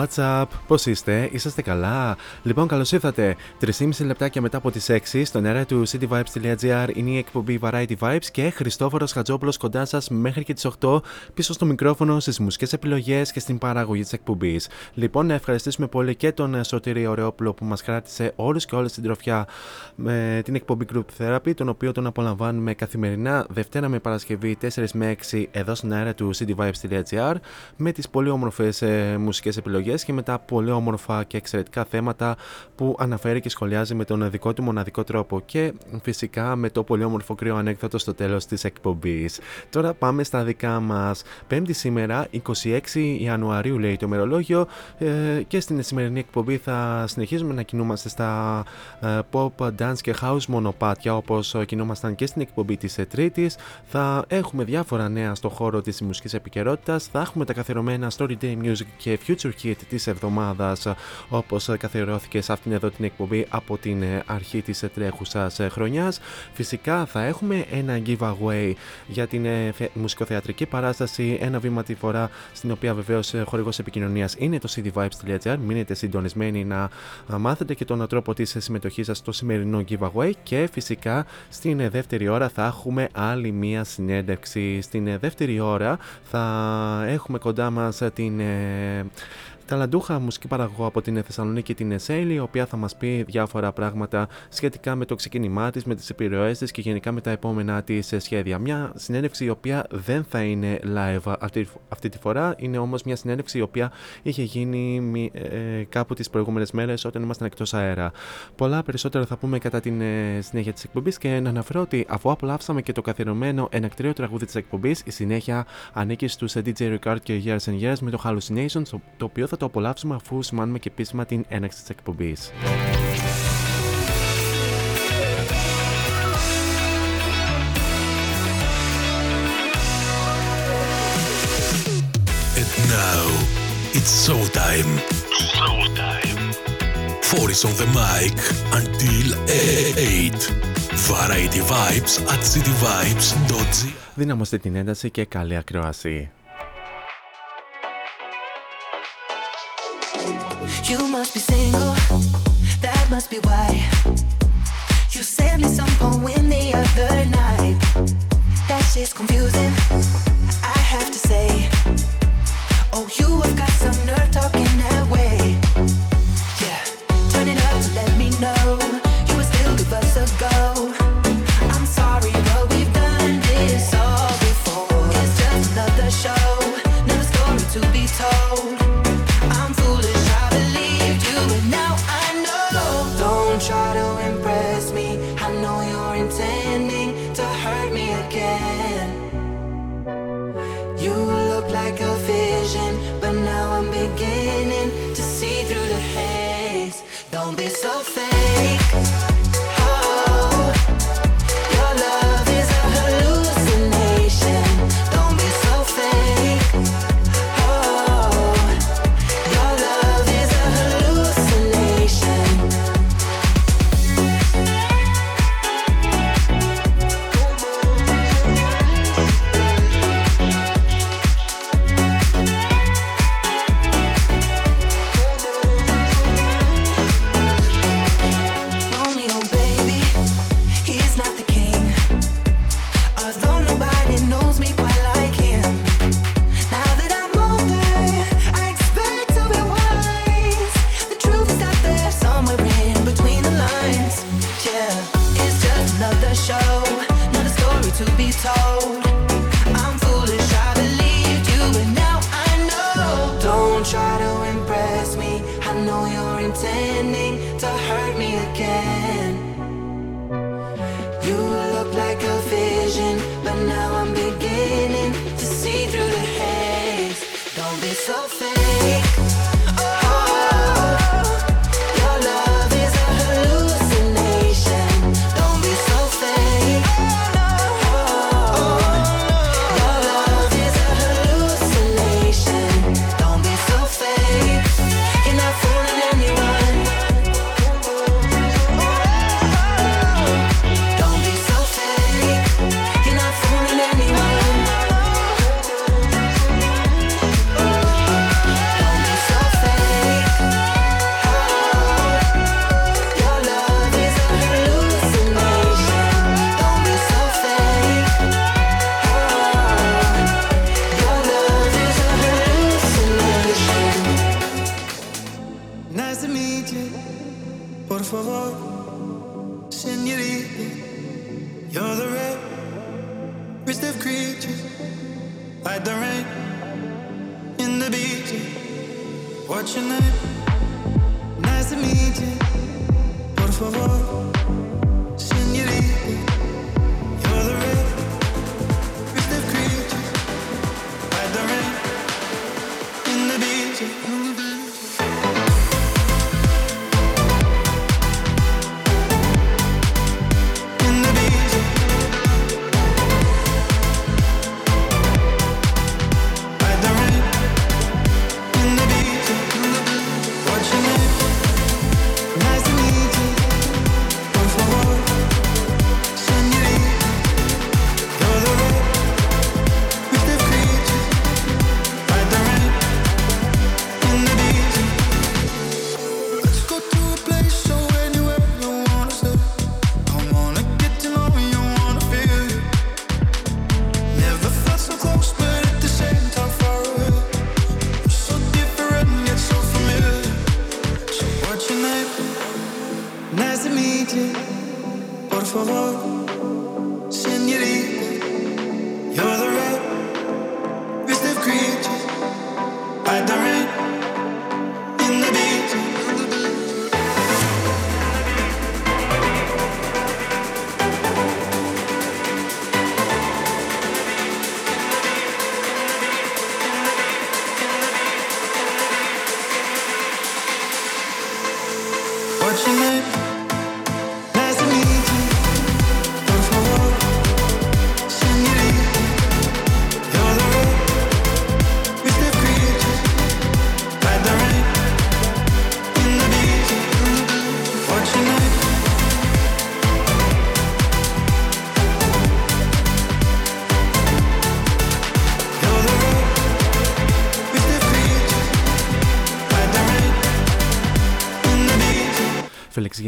What's up? Πώς είστε, είσαστε καλά; Λοιπόν, καλώς ήρθατε. 3,5 λεπτάκια μετά από τις 6 στον αέρα του cityvibes.gr είναι η εκπομπή Variety Vibes και Χριστόφορος Χατζόπουλος κοντά σας μέχρι και τις 8 πίσω στο μικρόφωνο, στις μουσικές επιλογές και στην παραγωγή της εκπομπής. Λοιπόν, να ευχαριστήσουμε πολύ και τον Σωτήρη Ωρεόπουλο που μας κράτησε όλους και όλες την τροφιά με την εκπομπή Group Therapy, τον οποίο τον απολαμβάνουμε καθημερινά Δευτέρα με Παρασκευή 4 με 6 εδώ στον αέρα του cityvibes.gr με τις πολύ όμορφες ε, μουσικές επιλογές και με τα πολύ όμορφα και εξαιρετικά θέματα που αναφέρει και σχολιάζει με τον δικό του μοναδικό τρόπο και φυσικά με το πολύ όμορφο κρύο ανέκδοτο στο τέλος της εκπομπής. Τώρα πάμε στα δικά μας. Πέμπτη σήμερα, 26 Ιανουαρίου λέει το ημερολόγιο ε, και στην σημερινή εκπομπή θα συνεχίζουμε να κινούμαστε στα ε, pop, dance και house μονοπάτια όπως κινούμασταν και στην εκπομπή της ε, Τρίτης. Θα έχουμε διάφορα νέα στο χώρο της μουσικής επικαιρότητας. θα έχουμε τα καθιερωμένα Story Day Music και Future Hit της εβδομάδας όπως καθιερώθηκε σε αυτήν εδώ την εκπομπή από την ε, αρχή της ε, τρέχουσας ε, χρονιάς. Φυσικά θα έχουμε ένα giveaway για την ε, θε- μουσικοθεατρική παράσταση ένα βήμα τη φορά στην οποία βεβαίως ε, χορηγός επικοινωνίας είναι το cityvibes.gr μείνετε συντονισμένοι να α, μάθετε και τον τρόπο της ε, συμμετοχής σας στο σημερινό giveaway και φυσικά στην ε, δεύτερη ώρα θα έχουμε άλλη μία συνέντευξη. Στην ε, δεύτερη ώρα θα έχουμε κοντά μας ε, την ε, ταλαντούχα μουσική παραγωγό από την Θεσσαλονίκη την Εσέλη, η οποία θα μας πει διάφορα πράγματα σχετικά με το ξεκίνημά της, με τις επιρροές της και γενικά με τα επόμενά της σχέδια. Μια συνέντευξη η οποία δεν θα είναι live αυτή, αυτή τη φορά, είναι όμως μια συνέντευξη η οποία είχε γίνει μη- ε, κάπου τις προηγούμενες μέρες όταν ήμασταν εκτός αέρα. Πολλά περισσότερα θα πούμε κατά την ε, συνέχεια της εκπομπής και να αναφέρω ότι αφού απολαύσαμε και το καθιερωμένο ενακτήριο τραγούδι της εκπομπής, η συνέχεια ανήκει στους ε, DJ Ricard και Years and Years με το Hallucinations, το- το οποίο θα το απολαύσουμε αφού σημάνουμε και επίσημα την έναρξη της εκπομπής. Now it's την ένταση και καλή ακρόαση. You must be single, that must be why. You sent me some poem the other night. That's just confusing, I have to say. Oh, you have got some nerve talking now.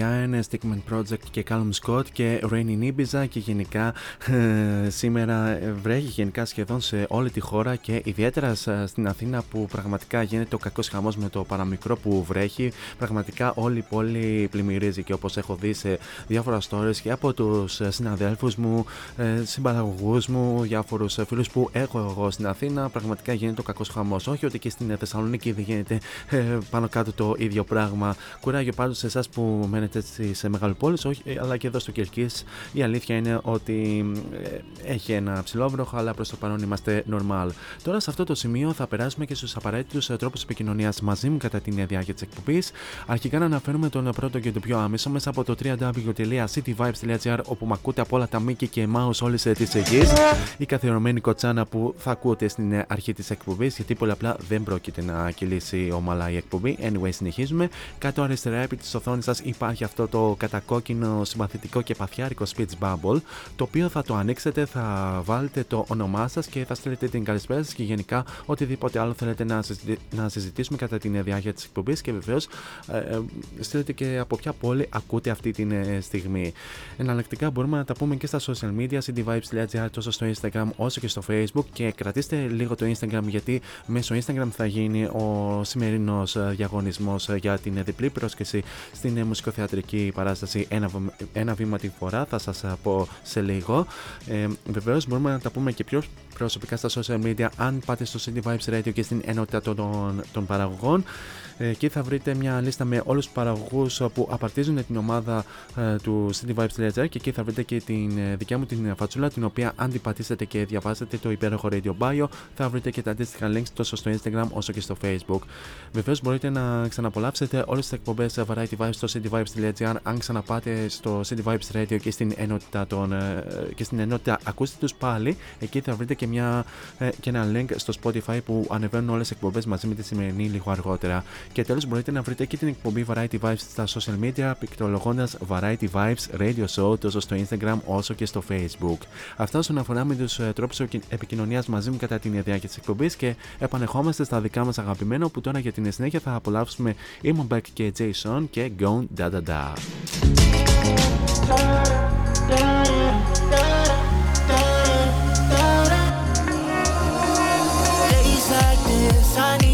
ya Stickman Project και Callum Scott και Rainy Nibiza και γενικά ε, σήμερα βρέχει γενικά σχεδόν σε όλη τη χώρα και ιδιαίτερα στην Αθήνα που πραγματικά γίνεται ο κακός χαμός με το παραμικρό που βρέχει. Πραγματικά όλη η πόλη πλημμυρίζει και όπως έχω δει σε διάφορα stories και από τους συναδέλφους μου, ε, συμπαραγωγούς μου, διάφορους φίλους που έχω εγώ στην Αθήνα πραγματικά γίνεται ο κακός χαμός. Όχι ότι και στην Θεσσαλονίκη δεν γίνεται ε, πάνω κάτω το ίδιο πράγμα. Κουράγιο πάντως σε εσάς που μένετε σε μεγάλη πόλη αλλά και εδώ στο Κερκής η αλήθεια είναι ότι ε, έχει ένα ψηλό βροχο, αλλά προς το παρόν είμαστε normal. Τώρα σε αυτό το σημείο θα περάσουμε και στους απαραίτητους ε, τρόπους επικοινωνίας μαζί μου κατά την διάρκεια της εκπομπής. Αρχικά να αναφέρουμε τον πρώτο και το πιο άμεσο μέσα από το www.cityvibes.gr όπου με ακούτε από όλα τα μήκη και mouse όλη ε, τη γη. Η καθιερωμένη κοτσάνα που θα ακούτε στην αρχή της εκπομπής γιατί πολύ απλά δεν πρόκειται να κυλήσει ομαλά η εκπομπή. Anyway, συνεχίζουμε. Κάτω αριστερά επί της οθόνης σας υπάρχει αυτό το κατακόκκινο συμπαθητικό και παθιάρικο speech bubble, το οποίο θα το ανοίξετε, θα βάλετε το όνομά σας και θα στείλετε την καλησπέρα σας και γενικά οτιδήποτε άλλο θέλετε να, να συζητήσουμε κατά την διάρκεια της εκπομπής και βεβαίως ε, ε, στείλετε και από ποια πόλη ακούτε αυτή τη ε, στιγμή. Εναλλακτικά μπορούμε να τα πούμε και στα social media, cdvibes.gr τόσο στο Instagram όσο και στο Facebook και κρατήστε λίγο το Instagram γιατί μέσω Instagram θα γίνει ο σημερινός ε, διαγωνισμός για την διπλή πρόσκληση στην μουσικοθεατρική παράσταση ένα, ένα βήμα τη φορά. Θα σας πω σε λίγο. Ε, Βεβαίως μπορούμε να τα πούμε και πιο προσωπικά στα social media αν πάτε στο City Vibes Radio και στην ενότητα των, των παραγωγών Εκεί θα βρείτε μια λίστα με όλους τους παραγωγούς που απαρτίζουν την ομάδα ε, του cityvibes.gr και εκεί θα βρείτε και την ε, δικιά μου την φατσούλα, την οποία αν την πατήσετε και διαβάσετε το υπέροχο Radio Bio, θα βρείτε και τα αντίστοιχα links τόσο στο Instagram όσο και στο Facebook. Βεβαίως μπορείτε να ξαναπολαύσετε όλες τις εκπομπές Variety Vibes στο cityvibes.gr αν ξαναπάτε στο City Vibes Radio και στην ενότητα, των, ε, και στην ενότητα ακούστε τους πάλι. Εκεί θα βρείτε και, μια, και ένα link στο Spotify που ανεβαίνουν όλες τις εκπομπές μαζί με τη σημερινή λίγο αργότερα. Και τέλος μπορείτε να βρείτε και την εκπομπή Variety Vibes στα social media πληκτρολογώντα Variety Vibes Radio Show τόσο στο Instagram όσο και στο Facebook. Αυτά όσον αφορά με τους ε, τρόπους επικοινωνίας μαζί μου κατά την διάρκεια της εκπομπής και επανεχόμαστε στα δικά μας αγαπημένα που τώρα για την συνέχεια θα απολαύσουμε Imon Beck και Jason και Gone Da Da Da. I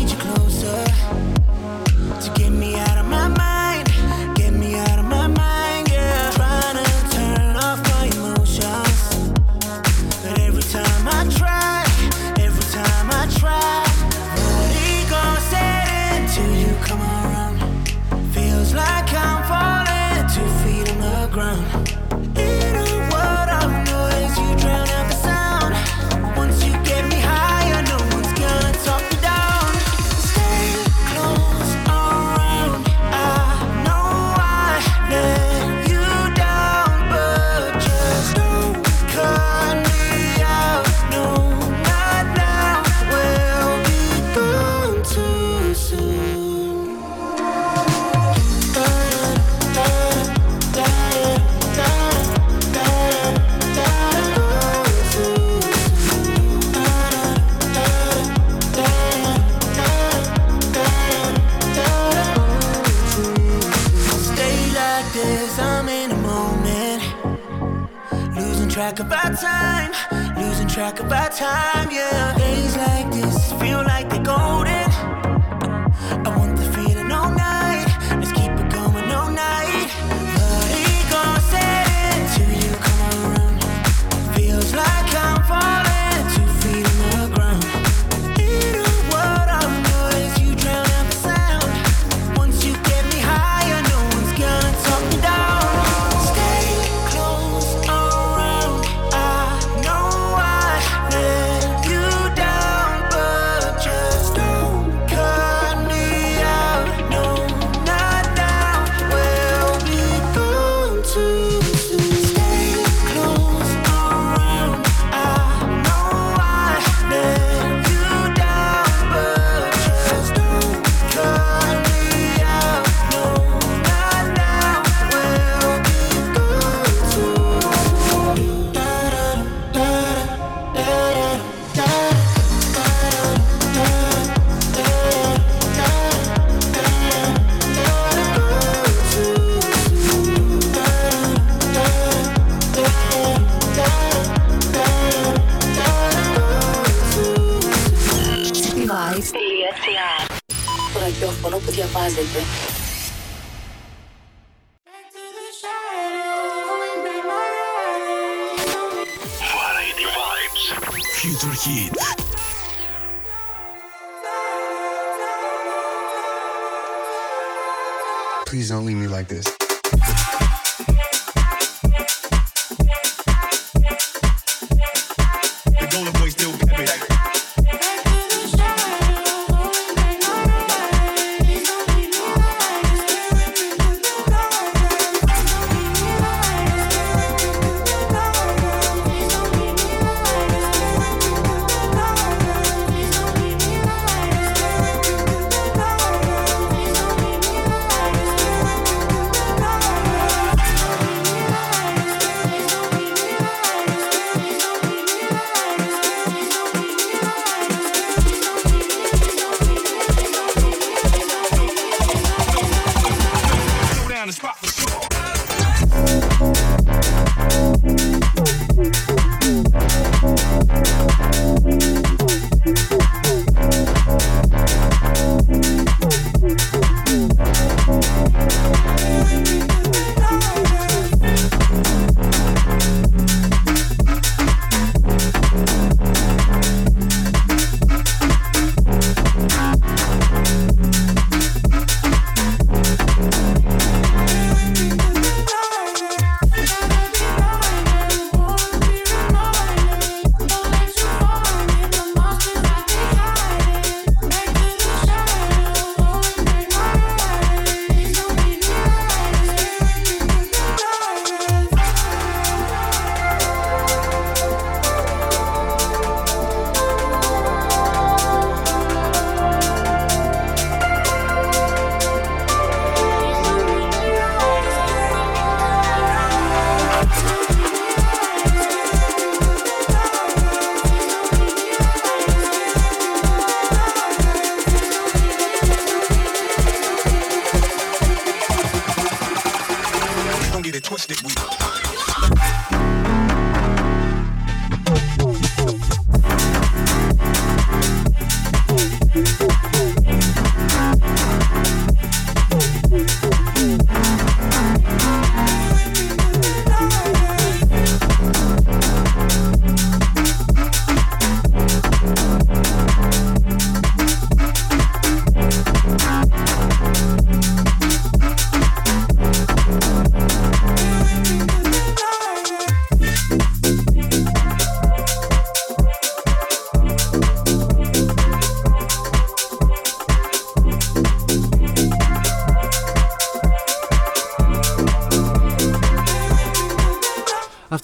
track of our time, losing track of our time, yeah.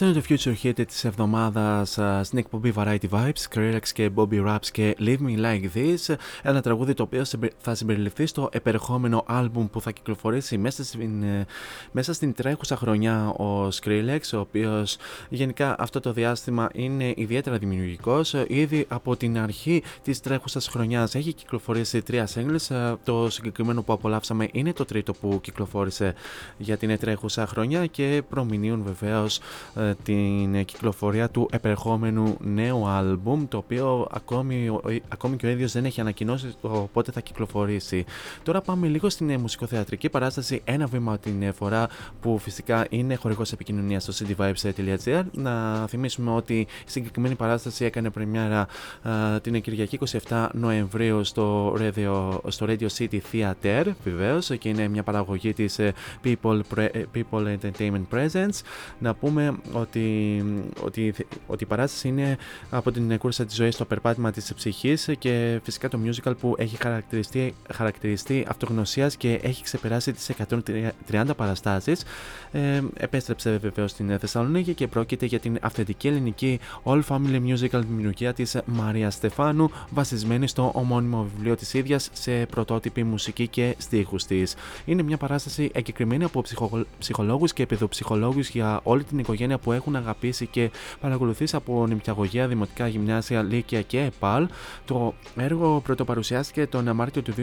Αυτό είναι το Future Hit της εβδομάδας α, στην εκπομπή Variety Vibes, Skrillex και Bobby Raps και Leave Me Like This. Ένα τραγούδι το οποίο συμπε- θα συμπεριληφθεί στο επερχόμενο άλμπουμ που θα κυκλοφορήσει μέσα στην, ε, μέσα στην τρέχουσα χρονιά ο Skrillex, ο οποίος γενικά αυτό το διάστημα είναι ιδιαίτερα δημιουργικός. Ε, Ήδη από την αρχή της τρέχουσας χρονιάς έχει κυκλοφορήσει τρία singles. Ε, Το συγκεκριμένο που απολαύσαμε είναι το τρίτο που κυκλοφόρησε για την τρέχουσα χρονιά και προμηνύουν βεβαίως ε, την κυκλοφορία του επερχόμενου νέου άλμπουμ το οποίο ακόμη, ο- ακόμη και ο ίδιος δεν έχει ανακοινώσει το πότε θα κυκλοφορήσει. Τώρα πάμε λίγο στην ε, μουσικοθεατρική παράσταση ένα βήμα την ε, φορά που φυσικά είναι χορηγός επικοινωνίας στο cityvibes.gr Να θυμίσουμε ότι η συγκεκριμένη παράσταση έκανε πρεμιέρα ε, την Κυριακή 27 Νοεμβρίου στο Radio, στο Radio City Theater βεβαίως και είναι μια παραγωγή της ε, People, Pre- ε, People Entertainment Presence. Να πούμε ότι, ότι, ότι η παράσταση είναι από την κούρσα της ζωής στο περπάτημα της ψυχής και φυσικά το musical που έχει χαρακτηριστεί, χαρακτηριστεί αυτογνωσίας και έχει ξεπεράσει τις 130 παραστάσεις ε, επέστρεψε βεβαίως στην Θεσσαλονίκη και πρόκειται για την αυθεντική ελληνική all family musical δημιουργία της Μαρία Στεφάνου βασισμένη στο ομώνυμο βιβλίο της ίδιας σε πρωτότυπη μουσική και στίχους της. Είναι μια παράσταση εγκεκριμένη από ψυχο, ψυχολόγους και παιδοψυχολόγους για όλη την οικογένεια που έχουν αγαπήσει και παρακολουθήσει από νηπιαγωγεία, δημοτικά γυμνάσια, λύκεια και ΕΠΑΛ. Το έργο πρωτοπαρουσιάστηκε τον Μάρτιο του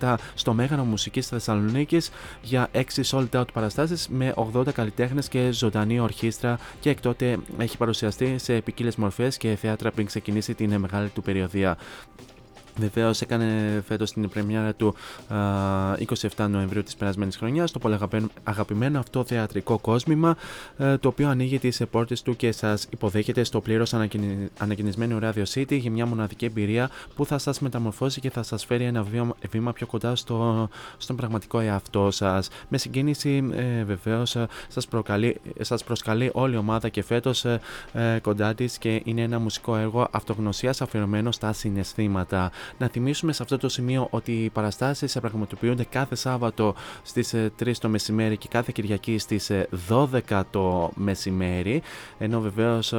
2017 στο Μέγαρο Μουσικής Θεσσαλονίκης για 6 sold out παραστάσεις με 80 καλλιτέχνες και ζωντανή ορχήστρα και εκ τότε έχει παρουσιαστεί σε ποικίλες μορφές και θέατρα πριν ξεκινήσει την μεγάλη του περιοδία. Βεβαίως έκανε φέτος την πρεμιέρα του 27 Νοεμβρίου της περασμένης χρονιάς το πολύ αγαπημένο αυτό θεατρικό κόσμημα ε, το οποίο ανοίγει τις πόρτε του και σας υποδέχεται στο πλήρως ανακοινισμένο Radio City για μια μοναδική εμπειρία που θα σας μεταμορφώσει και θα σας φέρει ένα βήμα πιο κοντά στο, στον πραγματικό εαυτό σας. Με συγκίνηση ε, βεβαίως σας προσκαλεί όλη η ομάδα και φέτος ε, ε, κοντά της και είναι ένα μουσικό έργο αυτογνωσίας αφιερωμένο στα συναισθήματα. Να θυμίσουμε σε αυτό το σημείο ότι οι παραστάσεις πραγματοποιούνται κάθε Σάββατο στις 3 το μεσημέρι και κάθε Κυριακή στις 12 το μεσημέρι. Ενώ βεβαίως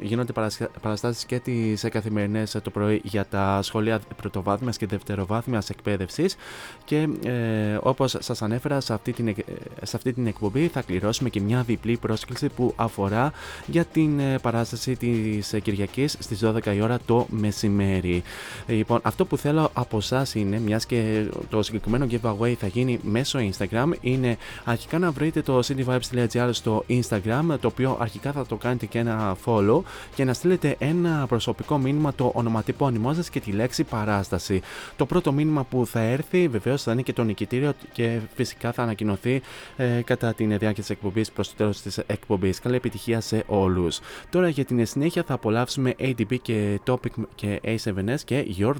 γίνονται παραστάσεις και τις καθημερινές το πρωί για τα σχολεία πρωτοβάθμιας και δευτεροβάθμιας εκπαίδευσης. Και ε, όπως σας ανέφερα, σε αυτή, την, σε αυτή την εκπομπή θα κληρώσουμε και μια διπλή πρόσκληση που αφορά για την παράσταση της Κυριακής στις 12 η ώρα το μεσημέρι. Λοιπόν, αυτό που θέλω από εσά είναι, μιας και το συγκεκριμένο giveaway θα γίνει μέσω Instagram, είναι αρχικά να βρείτε το cityvibes.gr στο Instagram, το οποίο αρχικά θα το κάνετε και ένα follow και να στείλετε ένα προσωπικό μήνυμα, το ονοματεπώνυμό σας και τη λέξη παράσταση. Το πρώτο μήνυμα που θα έρθει βεβαίως θα είναι και το νικητήριο και φυσικά θα ανακοινωθεί ε, κατά την διάρκεια της εκπομπής προς το τέλος της εκπομπής. Καλή επιτυχία σε όλους. Τώρα για την συνέχεια θα απολαύσουμε ADB και Topic και A7S και Your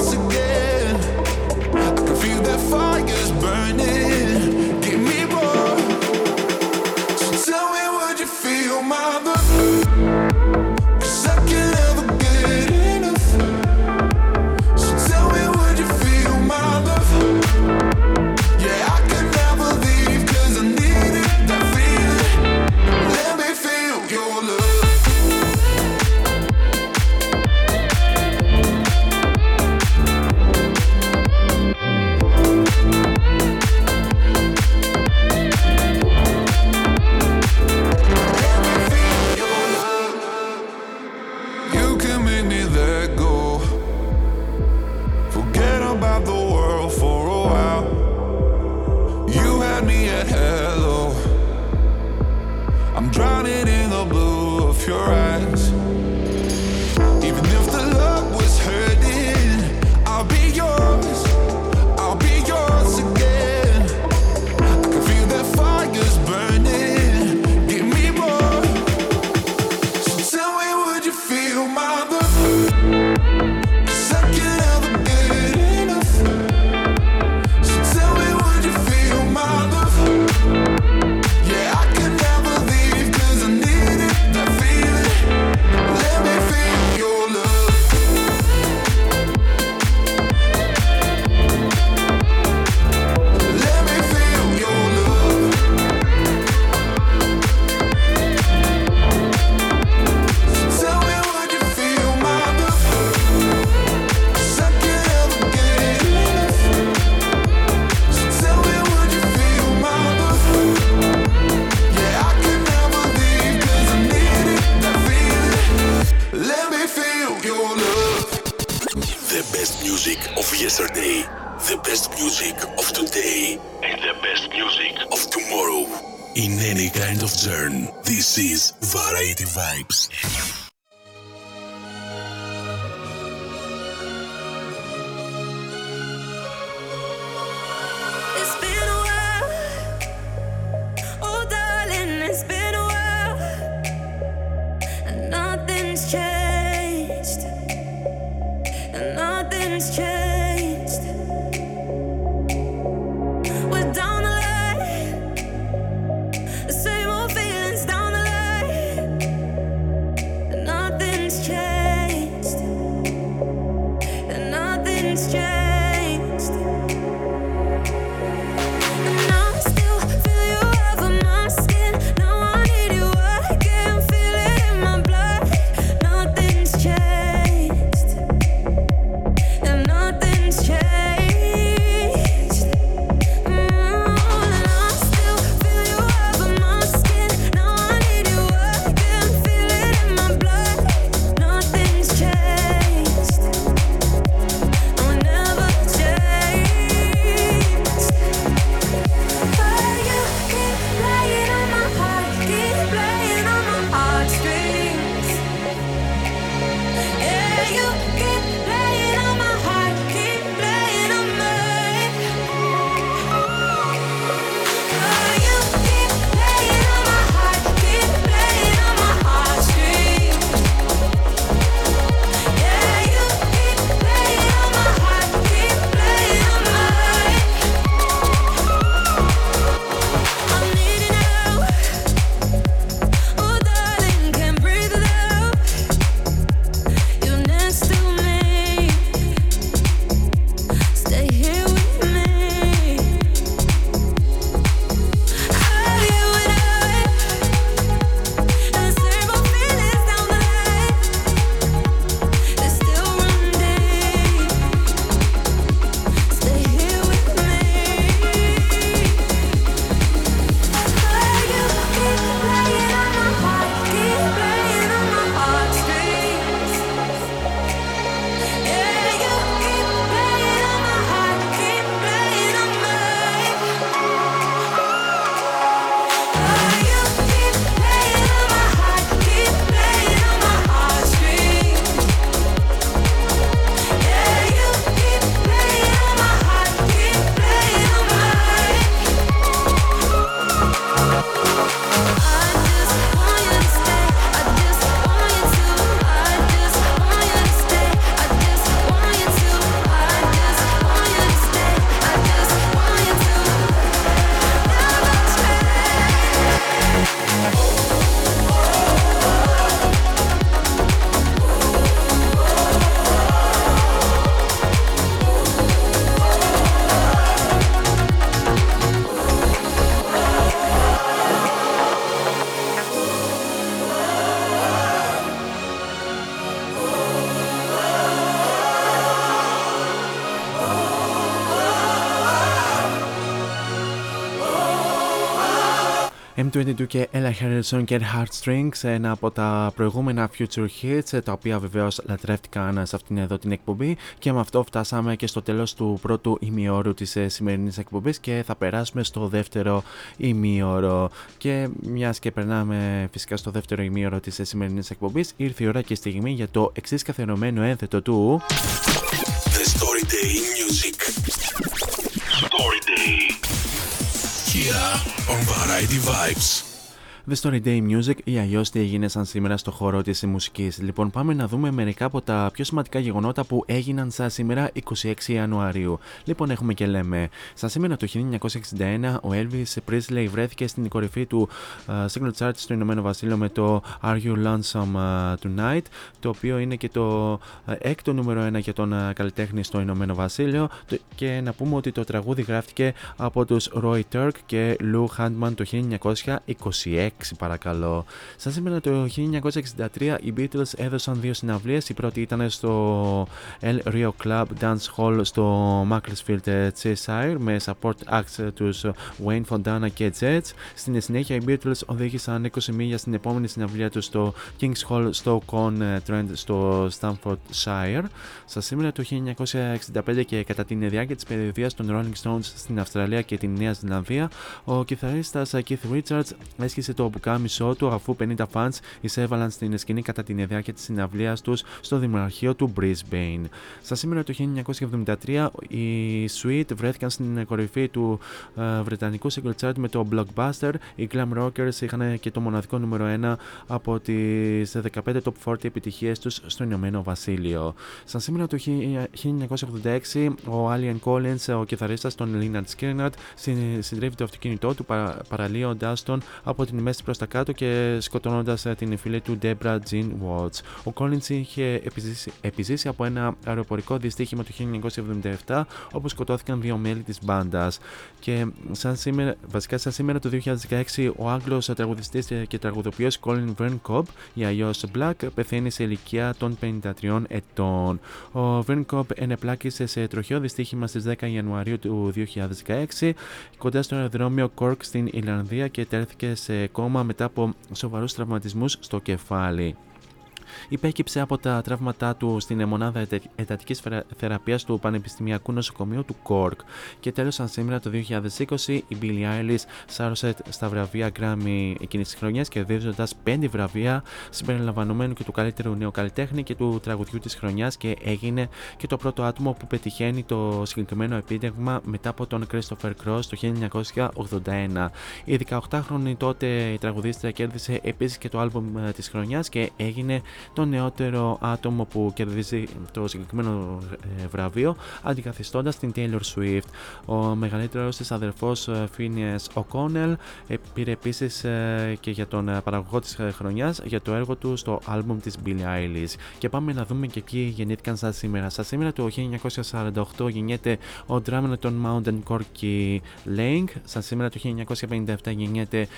Yours again. I can feel that fire's burning. M22 και Ella Harrison και Heartstrings, ένα από τα προηγούμενα Future Hits, τα οποία βεβαίως λατρεύτηκαν σε αυτήν εδώ την εκπομπή. Και με αυτό φτάσαμε και στο τέλος του πρώτου ημιώρου της σημερινής εκπομπής και θα περάσουμε στο δεύτερο ημιώρο. Και μιας και περνάμε φυσικά στο δεύτερο ημιώρο της σημερινής εκπομπής, ήρθε η ώρα και η στιγμή για το εξής καθιερωμένο ένθετο του. The Story Day Onbereid die Vibes. The Story Day Music ή αλλιώς τι έγινε σαν σήμερα στο χώρο της μουσικής. Λοιπόν, πάμε να δούμε μερικά από τα πιο σημαντικά γεγονότα που έγιναν σαν σήμερα 26 Ιανουαρίου. Λοιπόν, έχουμε και λέμε. Σαν σήμερα το 1961, ο Elvis Presley βρέθηκε στην κορυφή του uh, Single Chart στο Ηνωμένο Βασίλειο με το Are You Lonesome uh, Tonight, το οποίο είναι και το uh, έκτο νούμερο 1 για τον uh, καλλιτέχνη στο Ηνωμένο Βασίλειο. Και να πούμε ότι το τραγούδι γράφτηκε από τους Roy Turk και Lou Handman το 1926 παρακαλώ. Σαν σήμερα το 1963 οι Beatles έδωσαν δύο συναυλίες. Η πρώτη ήταν στο El Rio Club Dance Hall στο Macclesfield Cheshire με support acts τους Wayne Fontana και Jets. Στην συνέχεια οι Beatles οδήγησαν 20 μίλια στην επόμενη συναυλία τους στο King's Hall στο Con Trent στο Stamfordshire. Σαν σήμερα το 1965 και κατά την διάρκεια της περιοδίας των Rolling Stones στην Αυστραλία και την Νέα Ζηλανδία, ο κιθαρίστας Keith Richards έσχισε το πουκάμισό του αφού 50 fans εισέβαλαν στην σκηνή κατά την διάρκεια τη συναυλία τους στο δημαρχείο του Brisbane. Στα σήμερα το 1973 οι Sweet βρέθηκαν στην κορυφή του uh, βρετανικού single chart με το Blockbuster. Οι Glam Rockers είχαν και το μοναδικό νούμερο 1 από τις 15 top 40 επιτυχίες τους στο Ηνωμένο Βασίλειο. Στα σήμερα το 1986 ο Alien Collins, ο κιθαρίστας των Leonard Skinner, συντρέφει το αυτοκίνητό του παραλύοντά τον από την μέση προς τα κάτω και σκοτώνοντας την φίλη του Debra Jean Watts. Ο Collins είχε επιζήσει, επιζήσει από ένα αεροπορικό δυστύχημα το 1977 όπου σκοτώθηκαν δύο μέλη της μπάντας. Και σαν σήμερα, βασικά σαν σήμερα το 2016 ο Άγγλος τραγουδιστής και τραγουδοποιός Colin Vern Cobb ή αλλιώς Black πεθαίνει σε ηλικία των 53 ετών. Ο Vern Cobb ενεπλάκησε σε τροχαίο δυστύχημα στις 10 Ιανουαρίου του 2016 κοντά στο αεροδρόμιο Cork στην Ιρλανδία και τέθηκε σε κόμμα μετά από σοβαρούς τραυματισμούς στο κεφάλι. Υπέκυψε από τα τραύματά του στην μονάδα εντατική θεραπείας του Πανεπιστημιακού Νοσοκομείου του Κόρκ. Και τέλο, σαν σήμερα το 2020, η Billie Eilish σάρωσε στα βραβεία Grammy εκείνης της χρονιάς, κερδίζοντας 5 βραβεία συμπεριλαμβανομένου και του καλύτερου νέου καλλιτέχνη και του τραγουδιού της χρονιάς και έγινε και το πρώτο άτομο που πετυχαίνει το συγκεκριμένο επίτευγμα μετά από τον Christopher Cross το 1981. Η 18χρονη τότε η τραγουδίστρια κέρδισε επίσης και το άλμπουμ της χρονιάς και έγινε το νεότερο άτομο που κερδίζει το συγκεκριμένο ε, βραβείο αντικαθιστώντας την Taylor Swift. Ο μεγαλύτερος της αδερφός Phineas O'Connell ε, πήρε επίσης ε, και για τον παραγωγό της χρονιάς για το έργο του στο άλμπουμ της Billie Eilish. Και πάμε να δούμε και ποιοι γεννήθηκαν σαν σήμερα. Σαν σήμερα το 1948 γεννιέται ο drummer των Mountain Corky Lang. Σαν σήμερα το 1957 γεννιέται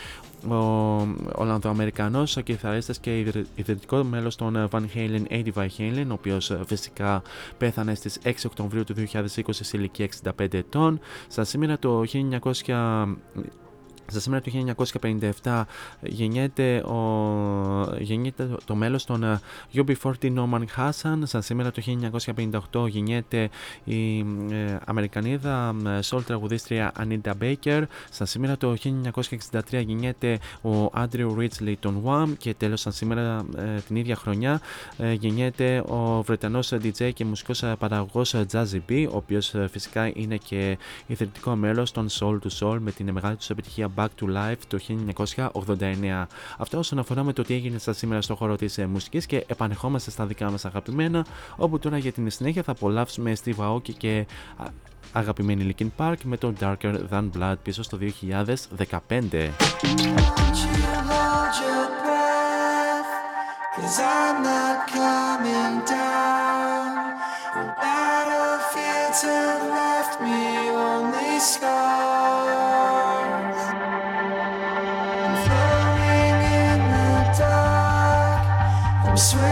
ο Ολλανδοαμερικανός ο κιθαρίστας και ιδρυτικό μέλος των Van Halen, Eddie Van Halen, ο οποίος φυσικά πέθανε στις 6 Οκτωβρίου του 2020 σε ηλικία 65 ετών. Στα σήμερα το 1900 στα σήμερα του 1957 γεννιέται, ο, γεννιέται το μέλος των UB40 Norman Hassan. Στα σήμερα το 1958 γεννιέται η ε, Αμερικανίδα soul τραγουδίστρια Anita Baker. Στα σήμερα το 1963 γεννιέται ο Andrew Ridgely των Wham και τέλος στα σήμερα ε, την ίδια χρονιά ε, γεννιέται ο Βρετανός DJ και μουσικός παραγωγός Jazzy B, ο οποίος φυσικά είναι και ιδρυτικό μέλος των Soul to Soul με την μεγάλη τους επιτυχία Back to Life το 1989. Αυτό όσον αφορά με το τι έγινε στα σήμερα στο χώρο της μουσικής και επανεχόμαστε στα δικά μας αγαπημένα, όπου τώρα για την συνέχεια θα απολαύσουμε Steve Aoki και αγαπημένη Linkin Park με το Darker Than Blood πίσω στο 2015. Cause I'm not coming down. The battlefields have left me only scars. swear.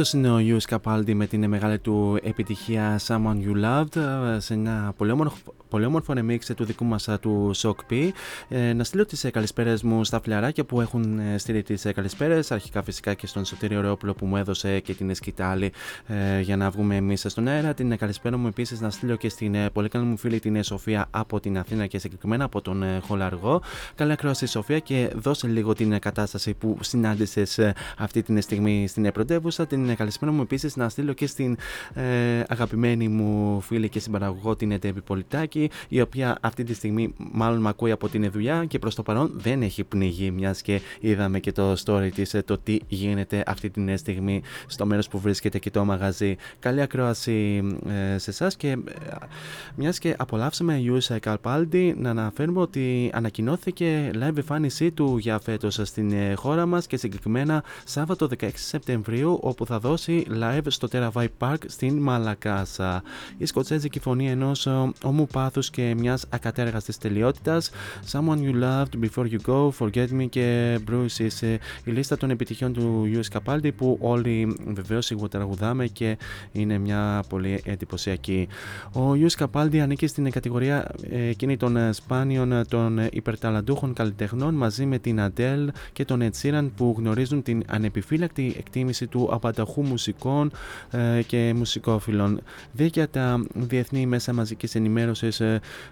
Αυτός είναι ο Ιους Capaldi με την μεγάλη του επιτυχία Someone You Loved ε, σε ένα πολύ όμορφο, πολύ όμορφο remix του δικού μας ε, του Shock P. Ε, να στείλω τις ε, καλησπέρες μου στα φιλαράκια που έχουν ε, στείλει τις ε, καλησπέρες αρχικά φυσικά και στον Σωτήριο Ρεόπουλο που μου έδωσε και την σκητάλη ε, για να βγούμε εμείς στον αέρα. Την ε, καλησπέρα μου επίσης να στείλω και στην ε, πολύ καλή μου φίλη την ε, Σοφία από την Αθήνα και συγκεκριμένα από τον ε, Χολαργό. Καλή ακρόαση Σοφία και δώσε λίγο την ε, κατάσταση που συνάντησες ε, αυτή την στιγμή στην ε, πρωτεύουσα. Την ε, καλησπέρα μου επίσης να στείλω και στην ε, αγαπημένη μου φίλη και συμπαραγωγό την Ετέβη Πολιτάκη η οποία αυτή τη στιγμή μάλλον με ακούει από την δουλειά και προς το παρόν δεν έχει πνιγεί μιας και είδαμε και το story της ε, το τι γίνεται αυτή την στιγμή στο μέρος που βρίσκεται και το μαγαζί. Καλή ακρόαση ε, σε εσάς και ε, μιας και απολαύσαμε Ιούσα Καλπάλντι να αναφέρουμε ότι ανακοινώθηκε live εμφάνισή του για φέτος στην ε, χώρα μας και συγκεκριμένα Σάββατο 16 Σεπτεμβρίου όπου θα δώσει live στο Terabyte Park στην Μαλακάσα. Η σκοτσέζικη φωνή ενός ε, όμου πάθους και μιας ακατέργαστης τελειότητας Someone You Loved, Before You Go, Forget Me και Bruises ε, η λίστα των επιτυχιών του Ιούς Capaldi που όλοι βεβαίως σιγοτραγουδάμε και είναι μια πολύ εντυπωσιακή. Ο Ιούς Capaldi ανήκει στην κατηγορία ε, εκείνη των ε, σπάνιων ε, των ε, υπερταλαντούχων καλλιτεχνών μαζί με την Adele και τον Ed Sheeran που γνωρίζουν την ανεπιφύλακτη εκτίμηση του απανταχού μουσικών ε, και μουσικόφιλων. Δίκαια τα διεθνή μέσα μαζικής ενημέρωσης ε,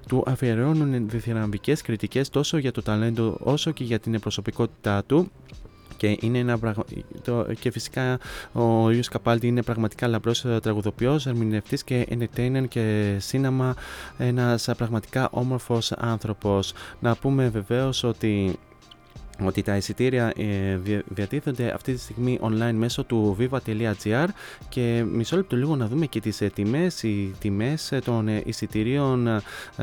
του αφιερώνουν διθυραμβικές κριτικές τόσο για το ταλέντο όσο και για την προσωπικότητά του και, είναι ένα πραγμα... το... και φυσικά ο Ιους Καπάλτη είναι πραγματικά λαμπρός ε, τραγουδοποιός, ερμηνευτής και entertainer και σύναμα ένας ε, πραγματικά όμορφος άνθρωπος. Να πούμε βεβαίως ότι ότι τα εισιτήρια ε, δια- διατίθενται αυτή τη στιγμή online μέσω του viva.gr και μισό λεπτό λίγο να δούμε και τις ε, τιμές. Οι τιμές ε, των ε, εισιτηρίων ε,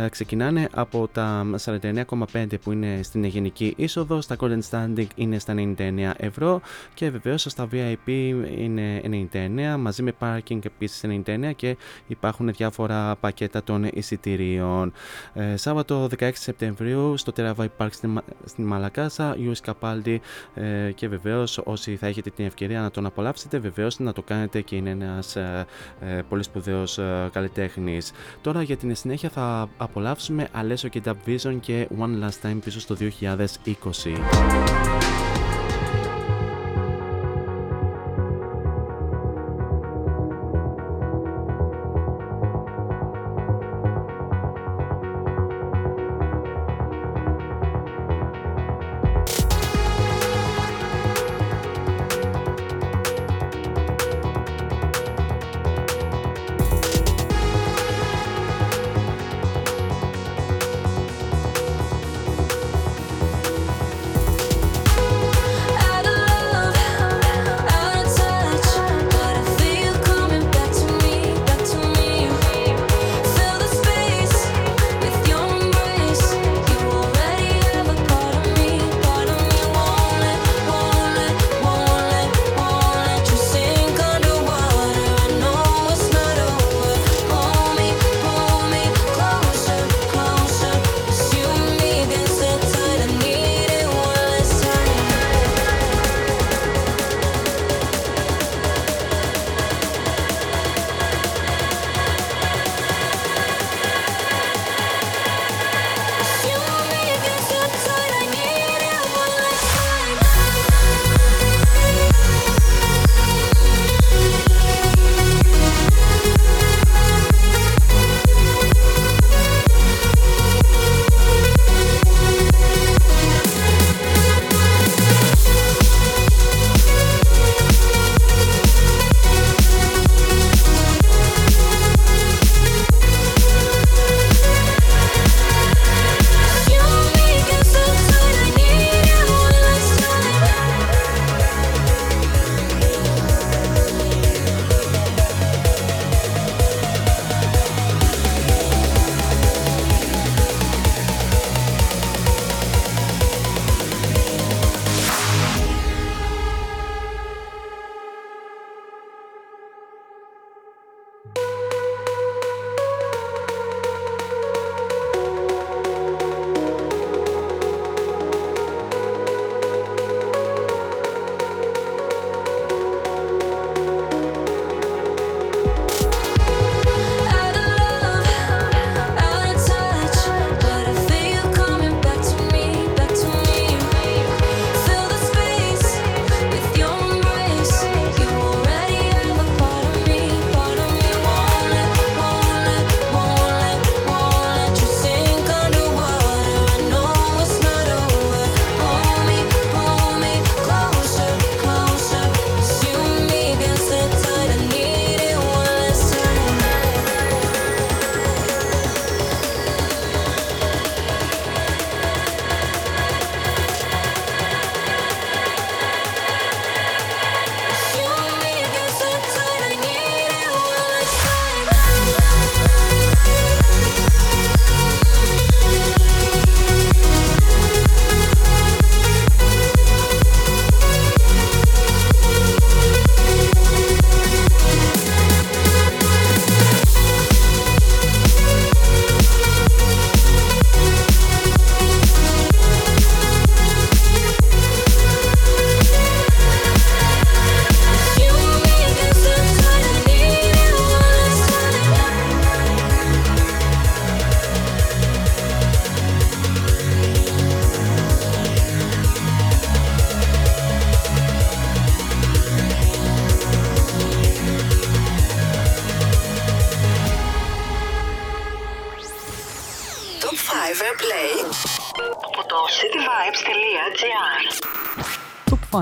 ξεκινάνε από τα 49,5 που είναι στην γενική είσοδο, στα Golden Standing είναι στα 99 ευρώ και βεβαίως στα VIP είναι 99 μαζί με parking επίσης 99 και υπάρχουν διάφορα πακέτα των εισιτηρίων. Ε, Σάββατο 16 Σεπτεμβρίου στο Terabyte Park στην, Μα- στην Μαλακάσα, US Capaldi ε, και βεβαίως όσοι θα έχετε την ευκαιρία να τον απολαύσετε βεβαίως να το κάνετε και είναι ένας ε, ε, πολύ σπουδαίος ε, καλλιτέχνης. Τώρα για την συνέχεια θα απολαύσουμε Alesso και Dub Vision και One Last Time πίσω στο 2020.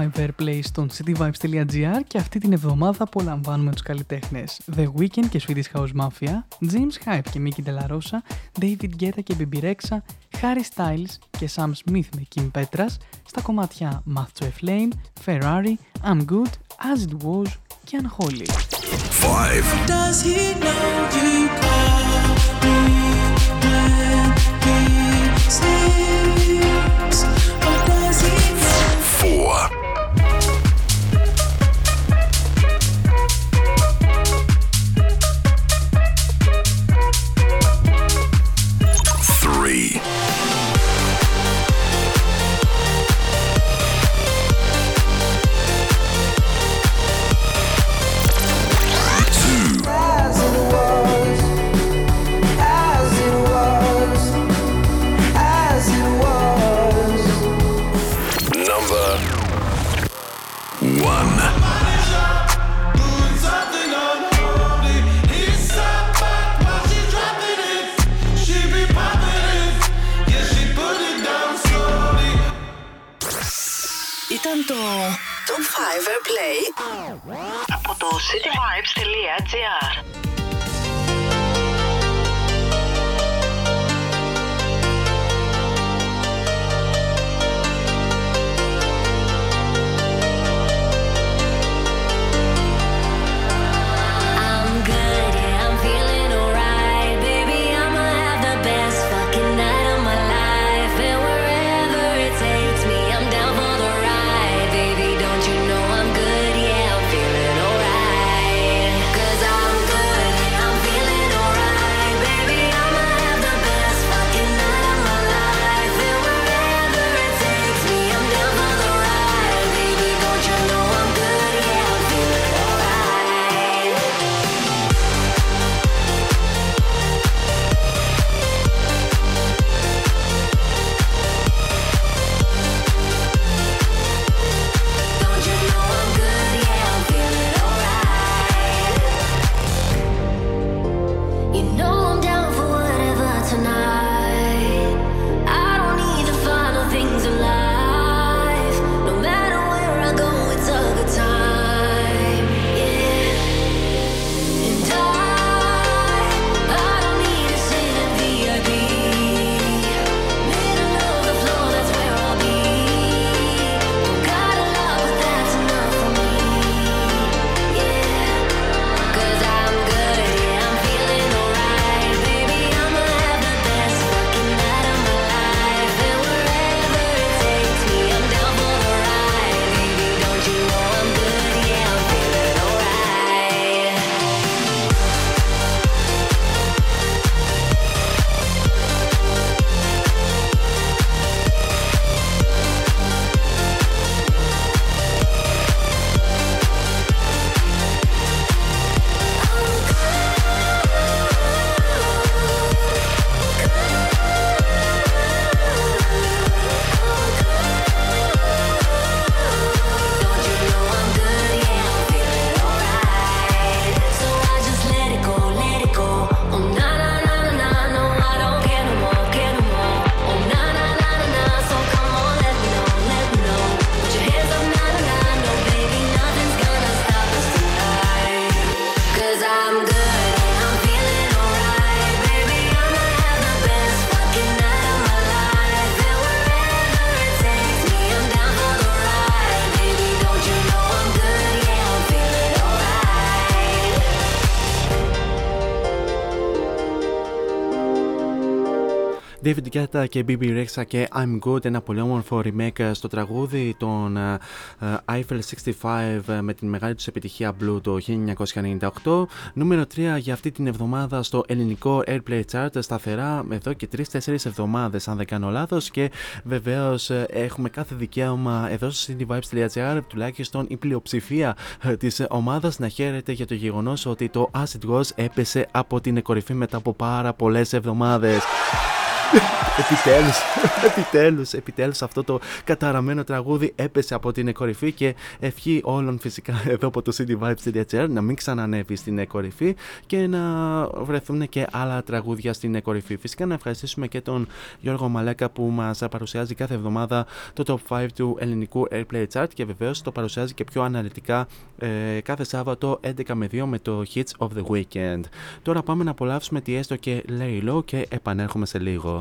ακούμε Everplay cityvibes.gr και αυτή την εβδομάδα απολαμβάνουμε τους καλλιτέχνες The Weeknd και Swedish House Mafia, James Hype και Mickey De La Rosa, David Guetta και Bibi Rexha, Harry Styles και Sam Smith με Kim Petras, στα κομμάτια Math to a Flame, Ferrari, I'm Good, As It Was και Unholy. 5. το... Το Fiverr Play από το cityvibes.gr παιδιά και BB Rexa και I'm Good, ένα πολύ όμορφο remake ε, στο τραγούδι των ε, ε, Eiffel 65 με την μεγάλη τους επιτυχία Blue το 1998. Νούμερο 3 για αυτή την εβδομάδα στο ελληνικό Airplay Chart σταθερά εδώ και 3-4 εβδομάδες αν δεν κάνω λάθος. και βεβαίως έχουμε κάθε δικαίωμα εδώ στο cityvibes.gr τουλάχιστον η πλειοψηφία της ομάδας να χαίρεται για το γεγονός ότι το Acid Ghost έπεσε από την κορυφή μετά από πάρα πολλές εβδομάδες. Επιτέλους, επιτέλους, επιτέλους αυτό το καταραμένο τραγούδι έπεσε από την κορυφή και ευχή όλων φυσικά εδώ από το cityvibes.gr να μην ξανανεύει στην κορυφή και να βρεθούν και άλλα τραγούδια στην κορυφή. Φυσικά να ευχαριστήσουμε και τον Γιώργο Μαλέκα που μας παρουσιάζει κάθε εβδομάδα το top 5 του ελληνικού Airplay Chart και βεβαίως το παρουσιάζει και πιο αναλυτικά ε, κάθε Σάββατο 11 με 2 με το Hits of the Weekend. Τώρα πάμε να απολαύσουμε τη έστω και Lay Low και επανέρχομαι σε λίγο.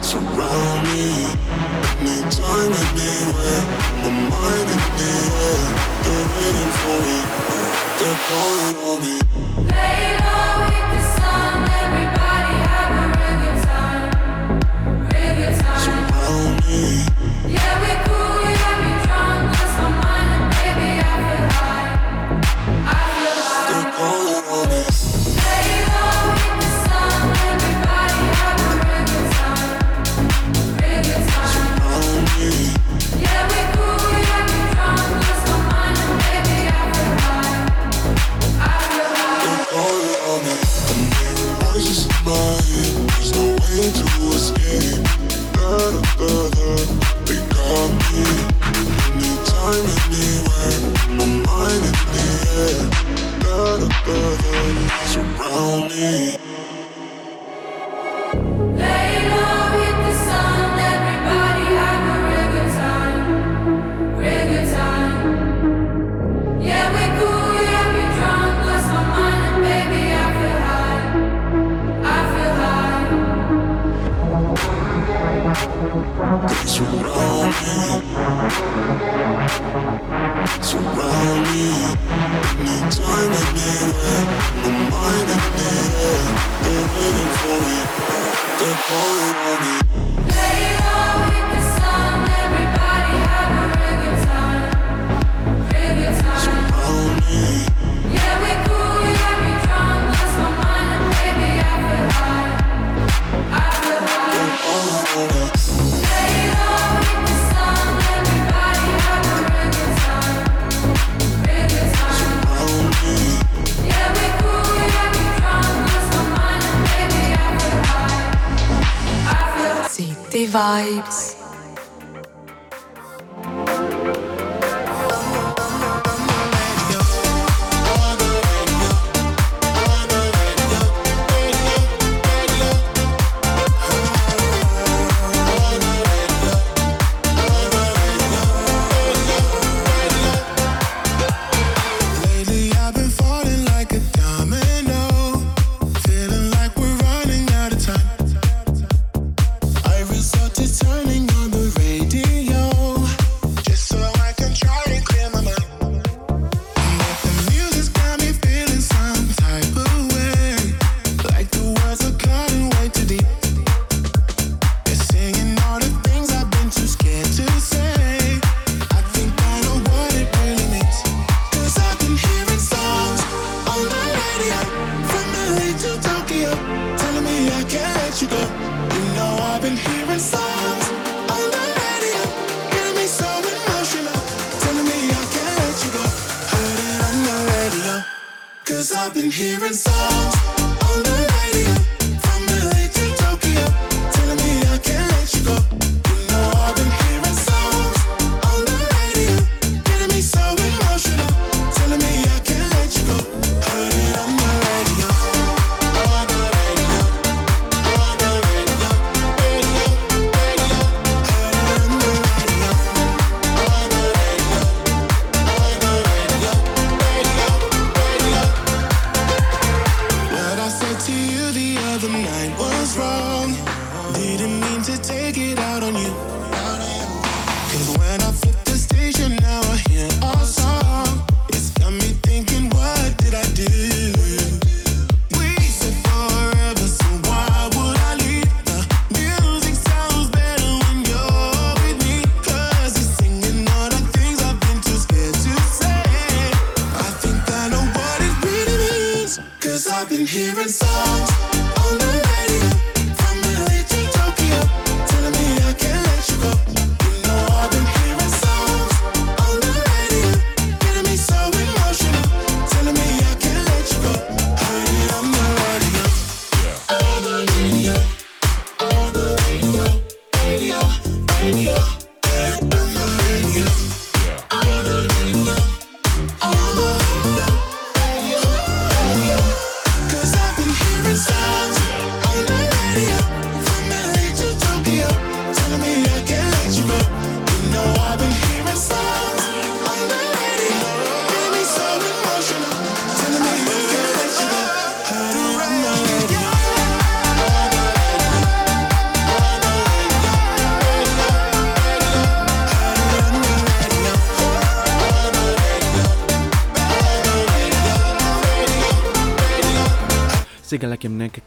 Surround me. Anywhere, my mind. They're waiting for me. They're calling on me. Surround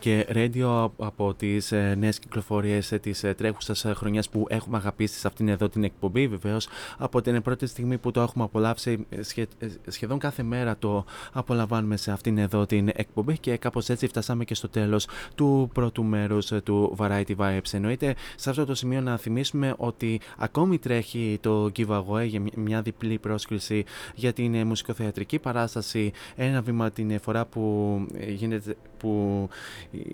και Μνέκ και Radio από τις ε, νέες κυκλοφορίες ε, τη ε, τρέχουσας χρονιάς που έχουμε αγαπήσει σε αυτήν εδώ την εκπομπή. Βεβαίως από την πρώτη στιγμή που το έχουμε απολαύσει, ε, σχε- ε, σχεδόν κάθε μέρα το απολαμβάνουμε σε αυτήν εδώ την εκπομπή και κάπως έτσι φτάσαμε και στο τέλος του πρώτου μέρους του Variety Vibes. Εννοείται σε αυτό το σημείο να θυμίσουμε ότι ακόμη τρέχει το giveaway για μια- μια διπλή πρόσκληση για την ε, μουσικοθεατρική παράσταση. Ένα βήμα την φορά που ε, γίνεται που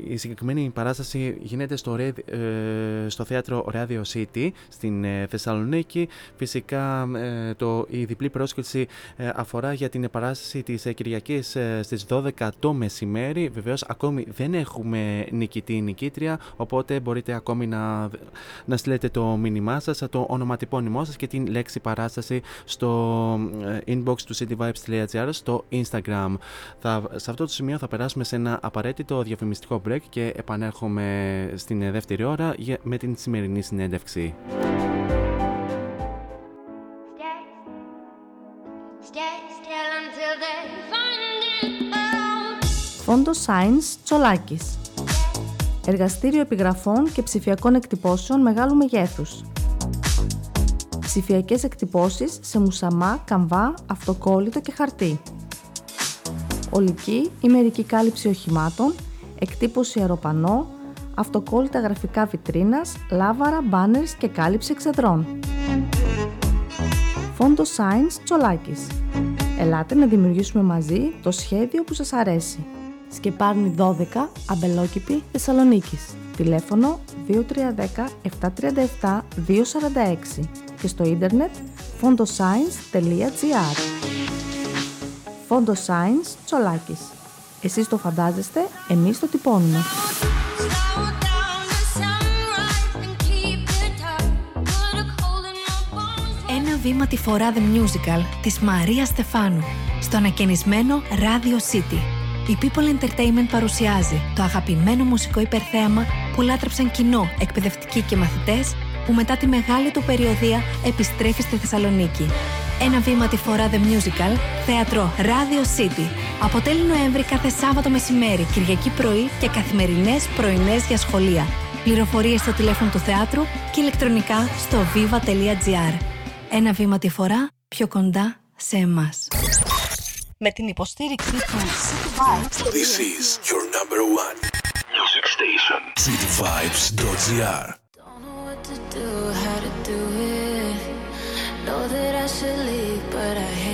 η συγκεκριμένη παράσταση γίνεται στο, Red- ε, στο θέατρο Radio City στην ε, Θεσσαλονίκη. Φυσικά ε, το, η διπλή πρόσκληση ε, αφορά για την παράσταση της ε, Κυριακής ε, στις 12 το μεσημέρι. Βεβαίως ακόμη δεν έχουμε νικητή ή νικήτρια, οπότε μπορείτε ακόμη να, να στείλετε το μήνυμά σας, το ονοματεπώνυμό σας και την λέξη παράσταση στο ε, inbox του cityvibes.gr στο Instagram. Θα, σε αυτό το σημείο θα περάσουμε σε ένα απαραίτητο διαφημιστικό break και επανέρχομαι στην ε, δεύτερη ώρα για- με την σημερινή συνέντευξη. Stay still until they find it out. Φόντο Science Τσολάκης. Εργαστήριο επιγραφών και ψηφιακών εκτυπώσεων μεγάλου μεγέθους. Ψηφιακές εκτυπώσεις σε μουσαμά, καμβά, αυτοκόλλητο και χαρτί. Ολική ή μερική κάλυψη οχημάτων, εκτύπωση αεροπανό, αυτοκόλλητα γραφικά βιτρίνας, λάβαρα, μπάνερς και κάλυψη εξεδρών. Φόντο Science Τσολάκης. Ελάτε να δημιουργήσουμε μαζί το σχέδιο που σας αρέσει. Σκεπάρνη 12, Αμπελόκηπη, Θεσσαλονίκης. Τηλέφωνο 2310 737 246 και στο ίντερνετ fondoscience.gr Φόντο Science Τσολάκης. Εσείς το φαντάζεστε, εμείς το τυπώνουμε. Slow down the sunrise and keep it up. Put a cold in my bones. Ένα βήμα τη φορά The Musical της Μαρία Στεφάνου στο ανακαινισμένο Radio City. Η People Entertainment παρουσιάζει το αγαπημένο μουσικό υπερθέαμα που λάτρεψαν κοινό, εκπαιδευτικοί και μαθητές που μετά τη μεγάλη του περιοδία επιστρέφει στη Θεσσαλονίκη. Ένα βήμα τη φορά The Musical, θέατρο Radio City. Αποτέλει Νοέμβρη κάθε Σάββατο μεσημέρι, Κυριακή πρωί και καθημερινές πρωινές για σχολεία. Πληροφορίες στο τηλέφωνο του θεάτρου και ηλεκτρονικά στο viva.gr. Ένα βήμα τη φορά πιο κοντά σε εμάς. Με την υποστήριξη του City Vibes. This is your number one music station. Cityvibes.gr I should leave, but I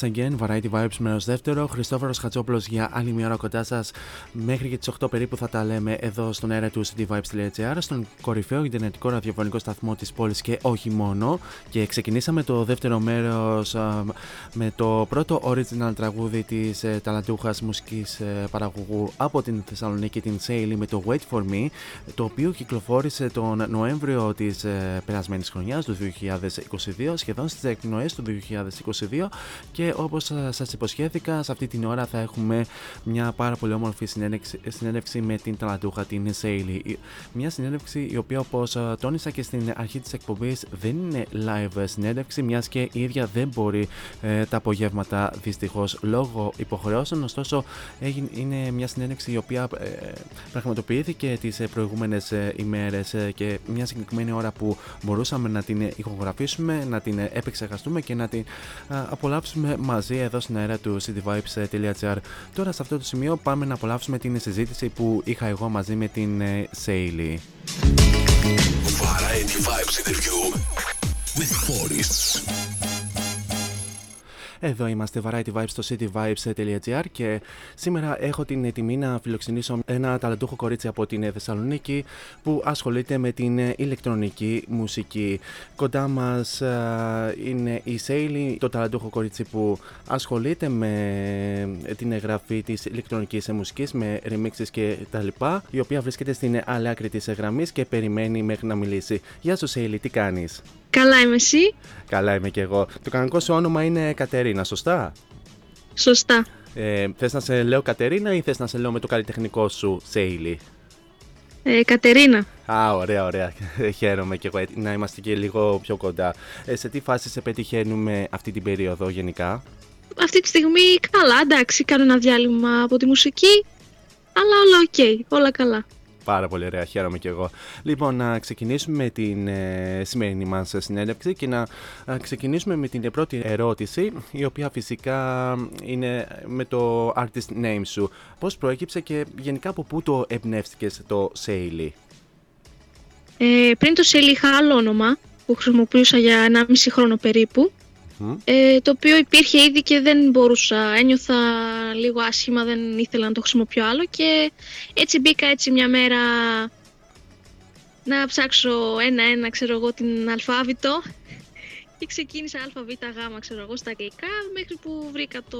once again, Variety Vibes μέρος δεύτερο. Χριστόφορος Χατσόπουλος για άλλη μια ώρα κοντά σας. Μέχρι και τις 8 περίπου θα τα λέμε εδώ στον αέρα του cityvibes.gr, στον κορυφαίο ιντερνετικό ραδιοφωνικό σταθμό της πόλης και όχι μόνο. Και ξεκινήσαμε το δεύτερο μέρος α, με το πρώτο original τραγούδι της ε, ταλαντούχας μουσικής ε, παραγωγού από την Θεσσαλονίκη, την Σέιλι, με το Wait For Me, το οποίο κυκλοφόρησε τον Νοέμβριο της ε, περασμένης χρονιάς, του 2022, σχεδόν στις εκπνοές του 2022 και όπως ε, σας υποσχέθηκα σε αυτή την ώρα θα έχουμε μια πάρα πολύ όμορφη συνέντευξη, συνέντευξη με την ταλαντούχα την Σέιλι. Μια συνέντευξη η οποία όπως ε, τόνισα και στην αρχή της εκπομπής δεν είναι live συνέντευξη μιας και η ίδια δεν μπορεί ε, τα απογεύματα δυστυχώς λόγω υποχρεώσεων. Ωστόσο έγινε, είναι μια συνέντευξη η οποία ε, πραγματοποιήθηκε τις ε, προηγούμενες ε, ημέρες ε, και μια συγκεκριμένη ώρα που μπορούσαμε να την ηχογραφήσουμε, να την ε, επεξεργαστούμε και να την α, απολαύσουμε μαζί εδώ στην αέρα του cityvibes.gr. Τώρα σε αυτό το σημείο πάμε να απολαύσουμε την συζήτηση που είχα εγώ μαζί με την ε, Σέιλι. Variety Vibes interview with Boris. Εδώ είμαστε Variety Vibes στο cityvibes.gr και σήμερα έχω την τιμή να φιλοξενήσω ένα ταλαντούχο κορίτσι από την Θεσσαλονίκη που ασχολείται με την ηλεκτρονική μουσική. Κοντά μας α, είναι η Σέιλι, το ταλαντούχο κορίτσι που ασχολείται με την εγγραφή της ηλεκτρονικής μουσικής, με remixes και τα λοιπά, η οποία βρίσκεται στην άλλη άκρη της γραμμής και περιμένει μέχρι να μιλήσει. Γεια σου Σέιλι, τι κάνεις; Καλά είμαι εσύ. Καλά είμαι και εγώ. Το κανονικό σου όνομα είναι Κατερίνα, σωστά; Σωστά. Ε, θες να σε λέω Κατερίνα ή θες να σε λέω με το καλλιτεχνικό σου Σέιλι; Ε, Κατερίνα. Α, ωραία, ωραία. Χαίρομαι και εγώ να είμαστε και λίγο πιο κοντά. Ε, σε τι φάση σε πετυχαίνουμε αυτή την περίοδο γενικά; Αυτή τη στιγμή καλά, εντάξει, κάνω ένα διάλειμμα από τη μουσική, αλλά όλα οκ, όλα καλά. Πάρα πολύ ωραία, χαίρομαι και εγώ. Λοιπόν, να ξεκινήσουμε με την ε, σημερινή μας συνέντευξη και να ε, ξεκινήσουμε με την πρώτη ερώτηση, η οποία φυσικά είναι με το artist name σου. Πώς προέκυψε και γενικά από πού το εμπνεύστηκες το Σέιλι; Ε, πριν το Σέλι είχα άλλο όνομα που χρησιμοποιούσα για 1,5 χρόνο περίπου, ε, το οποίο υπήρχε ήδη και δεν μπορούσα, ένιωθα λίγο άσχημα, δεν ήθελα να το χρησιμοποιώ άλλο και έτσι μπήκα έτσι μια μέρα να ψάξω ένα-ένα, ξέρω εγώ, την αλφάβητο και ξεκίνησα ΑΒ γ, ξέρω εγώ, στα αγγλικά μέχρι που βρήκα το,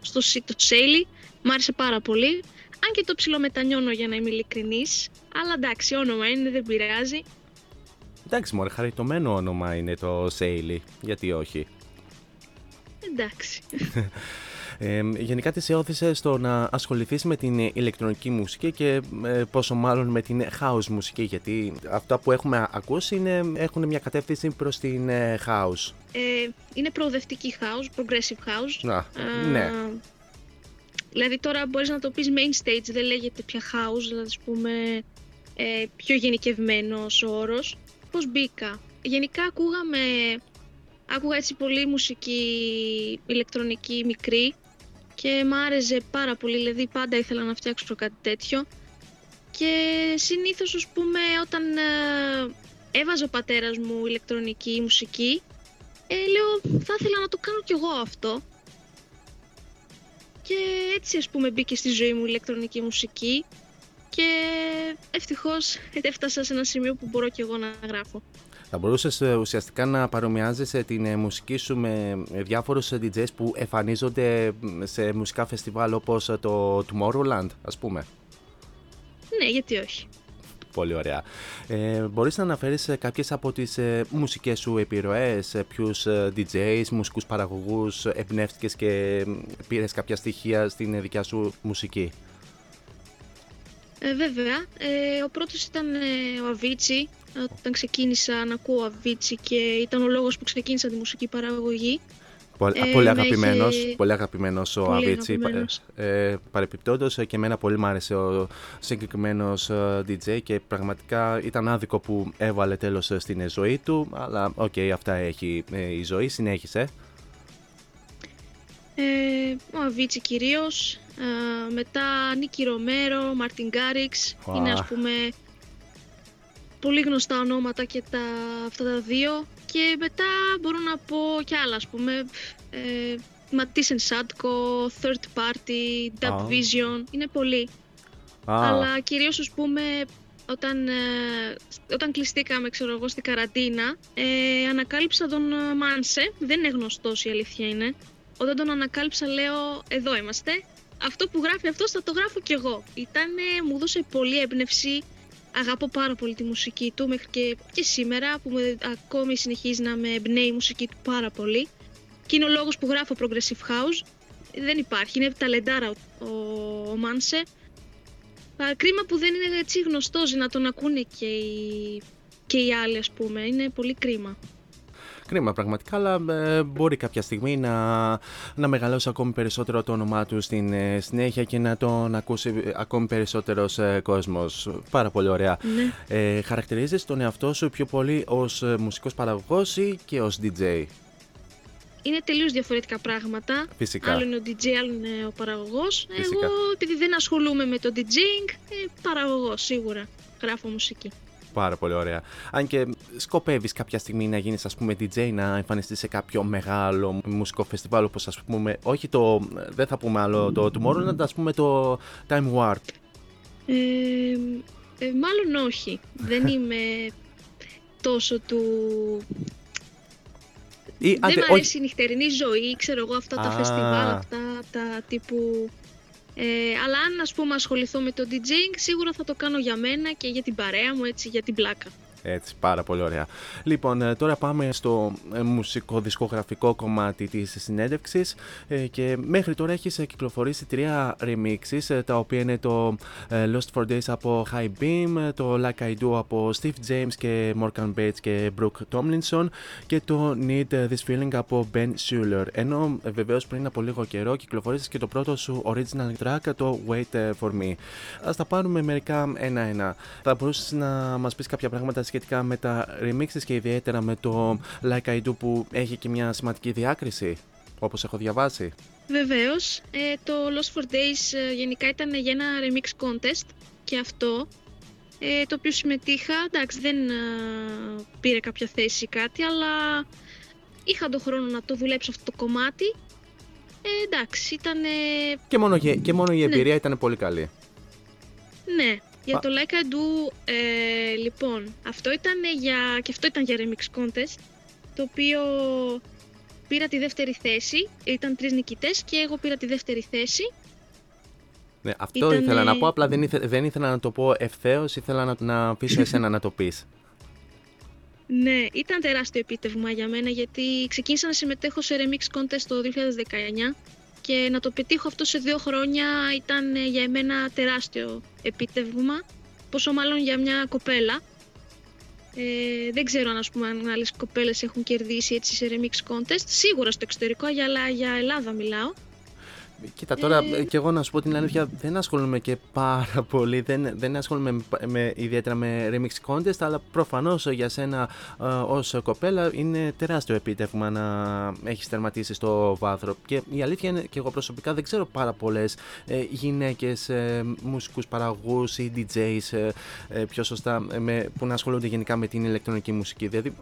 στο site το Sally. Μ' άρεσε πάρα πολύ. Αν και το ψιλομετανιώνω για να είμαι ειλικρινής, αλλά εντάξει, όνομα είναι, δεν πειράζει. Εντάξει, μωρέ, χαριτωμένο όνομα είναι το Σέιλι. Γιατί όχι; Εντάξει. Ε, γενικά τι σε όθησε στο να ασχοληθείς με την ηλεκτρονική μουσική και ε, πόσο μάλλον με την house μουσική γιατί αυτά που έχουμε ακούσει είναι, έχουν μια κατεύθυνση προς την ε, house. Ε, είναι προοδευτική house, progressive house. Να, Α, ναι. Δηλαδή τώρα μπορείς να το πεις main stage, δεν λέγεται πια house, δηλαδή ας πούμε ε, πιο γενικευμένος ο όρος. Πώς μπήκα; Γενικά ακούγαμε, άκουγα έτσι πολύ μουσική ηλεκτρονική μικρή και μ' άρεσε πάρα πολύ, δηλαδή πάντα ήθελα να φτιάξω κάτι τέτοιο. Και συνήθως, ας πούμε, όταν ε, έβαζε ο πατέρας μου ηλεκτρονική μουσική, ε, λέω θα ήθελα να το κάνω κι εγώ αυτό. και έτσι ας πούμε μπήκε στη ζωή μου η ηλεκτρονική μουσική και ευτυχώς έφτασα σε ένα σημείο που μπορώ και εγώ να γράφω. Θα μπορούσες ουσιαστικά να παρομοιάζεσαι την ε, μουσική σου με διάφορους DJs που εμφανίζονται σε μουσικά φεστιβάλ όπως το Tomorrowland, ας πούμε; Ναι, γιατί όχι. Πολύ ωραία. Ε, μπορείς να αναφέρεις ε, κάποιες από τις ε, μουσικές σου επιρροές, ε, ποιους ε, DJs, μουσικούς παραγωγούς εμπνεύστηκες και ε, πήρες κάποια στοιχεία στην ε, δικιά σου μουσική; Ε, βέβαια, ε, ο πρώτος ήταν ε, ο Αβίτσι, όταν ξεκίνησα να ακούω Αβίτσι και ήταν ο λόγος που ξεκίνησα τη μουσική παραγωγή. Πολύ, Ε, πολύ με αγαπημένος, είχε- πολύ αγαπημένος ο Πολύ Αβίτσι. αγαπημένος. Ε, παρεπιπτόντως, ε, και εμένα πολύ μου άρεσε ο συγκεκριμένος ε, DJ και πραγματικά ήταν άδικο που έβαλε τέλος ε, στην ε, ζωή του, αλλά οκ, αυτά έχει ε, η ζωή, συνέχισε. Ε, ο Avicii κυρίως, ε, μετά Nicky Romero, Martin Garrix, Ουα. είναι ας πούμε πολύ γνωστά ονόματα και τα, αυτά τα δύο και μετά μπορώ να πω κι άλλα ας πούμε ε, Matisse & Sadko, Third Party, DubVision, είναι πολλοί. Α, Αλλά κυρίως ας πούμε όταν, ε, όταν κλειστήκαμε ξέρω εγώ στην καραντίνα ε, ανακάλυψα τον ε, Μάνσε, δεν είναι γνωστός η αλήθεια είναι. Όταν τον ανακάλυψα λέω εδώ είμαστε, αυτό που γράφει αυτός θα το γράφω κι εγώ. Ήτανε, μου έδωσε πολύ έμπνευση, αγαπώ πάρα πολύ τη μουσική του μέχρι και, και σήμερα που με, ακόμη συνεχίζει να με εμπνέει η μουσική του πάρα πολύ. Και είναι ο λόγος που γράφω Progressive House. Δεν υπάρχει, είναι ταλεντάρα ο, ο, ο Μάνσε. Α, Κρίμα που δεν είναι έτσι γνωστός να τον ακούνε και οι, και οι άλλοι ας πούμε. Είναι πολύ κρίμα. Κρίμα πραγματικά, αλλά ε, μπορεί κάποια στιγμή να, να μεγαλώσει ακόμη περισσότερο το όνομά του στην ε, συνέχεια και να τον ακούσει ε, ακόμη περισσότερος ε, κόσμος. Πάρα πολύ ωραία. Ναι. Ε, χαρακτηρίζεις τον εαυτό σου πιο πολύ ως ε, μουσικός παραγωγός ή και ως DJ. Είναι τελείως διαφορετικά πράγματα. Φυσικά. Άλλο είναι ο DJ, άλλο είναι ο παραγωγός. Φυσικά. Εγώ επειδή δεν ασχολούμαι με το DJing, ε, παραγωγός σίγουρα. Γράφω μουσική. Πάρα πολύ ωραία. Αν και σκοπεύεις κάποια στιγμή να γίνεις ας πούμε DJ, να εμφανιστείς σε κάποιο μεγάλο μουσικό φεστιβάλ όπως ας πούμε, όχι το, δεν θα πούμε άλλο το Tomorrowland, ας πούμε το Time Warp. Ε, ε, μάλλον όχι. δεν είμαι τόσο του... Ή, δεν άντε, μου όχι- αρέσει η νυχτερινή ζωή, ξέρω εγώ, αυτά τα Α. φεστιβάλ, αυτά τα τύπου... Ε, αλλά αν ας πούμε ασχοληθώ με το DJing, σίγουρα θα το κάνω για μένα και για την παρέα μου, έτσι, για την πλάκα. Έτσι, πάρα πολύ ωραία. Λοιπόν, ε, τώρα πάμε στο ε, μουσικο-δισκογραφικό κομμάτι της συνέντευξης ε, και μέχρι τώρα έχεις ε, κυκλοφορήσει τρία remixes ε, τα οποία είναι το ε, Lost for Days από High Beam, ε, το Like I Do από Steve James και Morgan Bates και Brooke Tomlinson και το Need This Feeling από Ben Schuller. Ενώ ε, βεβαίως πριν από λίγο καιρό κυκλοφορήσεις και το πρώτο σου original track, το Wait ε, For Me. Ας τα πάρουμε μερικά ένα-ένα. Θα μπορούσες να μας πεις κάποια πράγματα σχετικά με τα remixes και ιδιαίτερα με το Like I Do που έχει και μια σημαντική διάκριση, όπως έχω διαβάσει. Βεβαίως, ε, το Lost for Days ε, γενικά ήταν για ένα remix contest και αυτό ε, το οποίο συμμετείχα, εντάξει δεν ε, πήρε κάποια θέση ή κάτι, αλλά είχα τον χρόνο να το δουλέψω αυτό το κομμάτι. Ε, εντάξει, ήταν. Και μόνο, γε- και μόνο η Ναι. εμπειρία ήταν πολύ καλή. Ναι, για Α. το Like I Do, ε, λοιπόν, αυτό ήταν για, και αυτό ήταν για remix contest, το οποίο πήρα τη δεύτερη θέση, ήταν τρεις νικητές και εγώ πήρα τη δεύτερη θέση. Ναι, αυτό Ήτανε- ήθελα να πω, απλά δεν, ήθε- δεν ήθελα να το πω ευθέως, ήθελα να, να αφήσω εσένα να το πεις. Ναι, ήταν τεράστιο επίτευγμα για μένα γιατί ξεκίνησα να συμμετέχω σε remix contest το 2019 και να το πετύχω αυτό σε δύο χρόνια ήταν ε, για εμένα τεράστιο επίτευγμα, πόσο μάλλον για μια κοπέλα. Ε, δεν ξέρω αν, ας πούμε, αν άλλες κοπέλες έχουν κερδίσει έτσι σε remix contest, σίγουρα στο εξωτερικό, αλλά για Ελλάδα μιλάω. Κοίτα, τώρα Ε. ε, και εγώ να σου πω την αλήθεια, δεν ασχολούμαι και πάρα πολύ. Δεν, δεν ασχολούμαι με, με, ιδιαίτερα με remix contest, αλλά προφανώς για σένα ε, ως κοπέλα είναι τεράστιο επίτευγμα να έχεις τερματίσει στο βάθρο. Και η αλήθεια είναι και εγώ προσωπικά δεν ξέρω πάρα πολλές ε, γυναίκες ε, μουσικούς παραγωγούς ή DJs ε, ε, πιο σωστά ε, με, που να ασχολούνται γενικά με την ηλεκτρονική μουσική. Δηλαδή,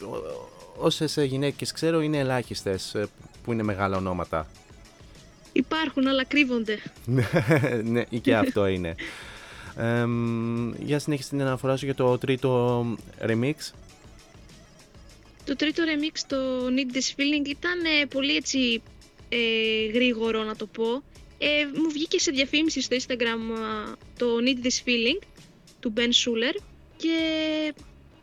όσες γυναίκες ξέρω είναι ελάχιστες που είναι μεγάλα ονόματα. Υπάρχουν, αλλά κρύβονται. ναι, και αυτό είναι. Ε, μ, για συνέχισε την αναφορά σου για το τρίτο remix. Το τρίτο remix, το Need This Feeling, ήταν ε, πολύ έτσι ε, γρήγορο να το πω. Ε, μου βγήκε σε διαφήμιση στο Instagram α, το Need This Feeling του Ben Schuller και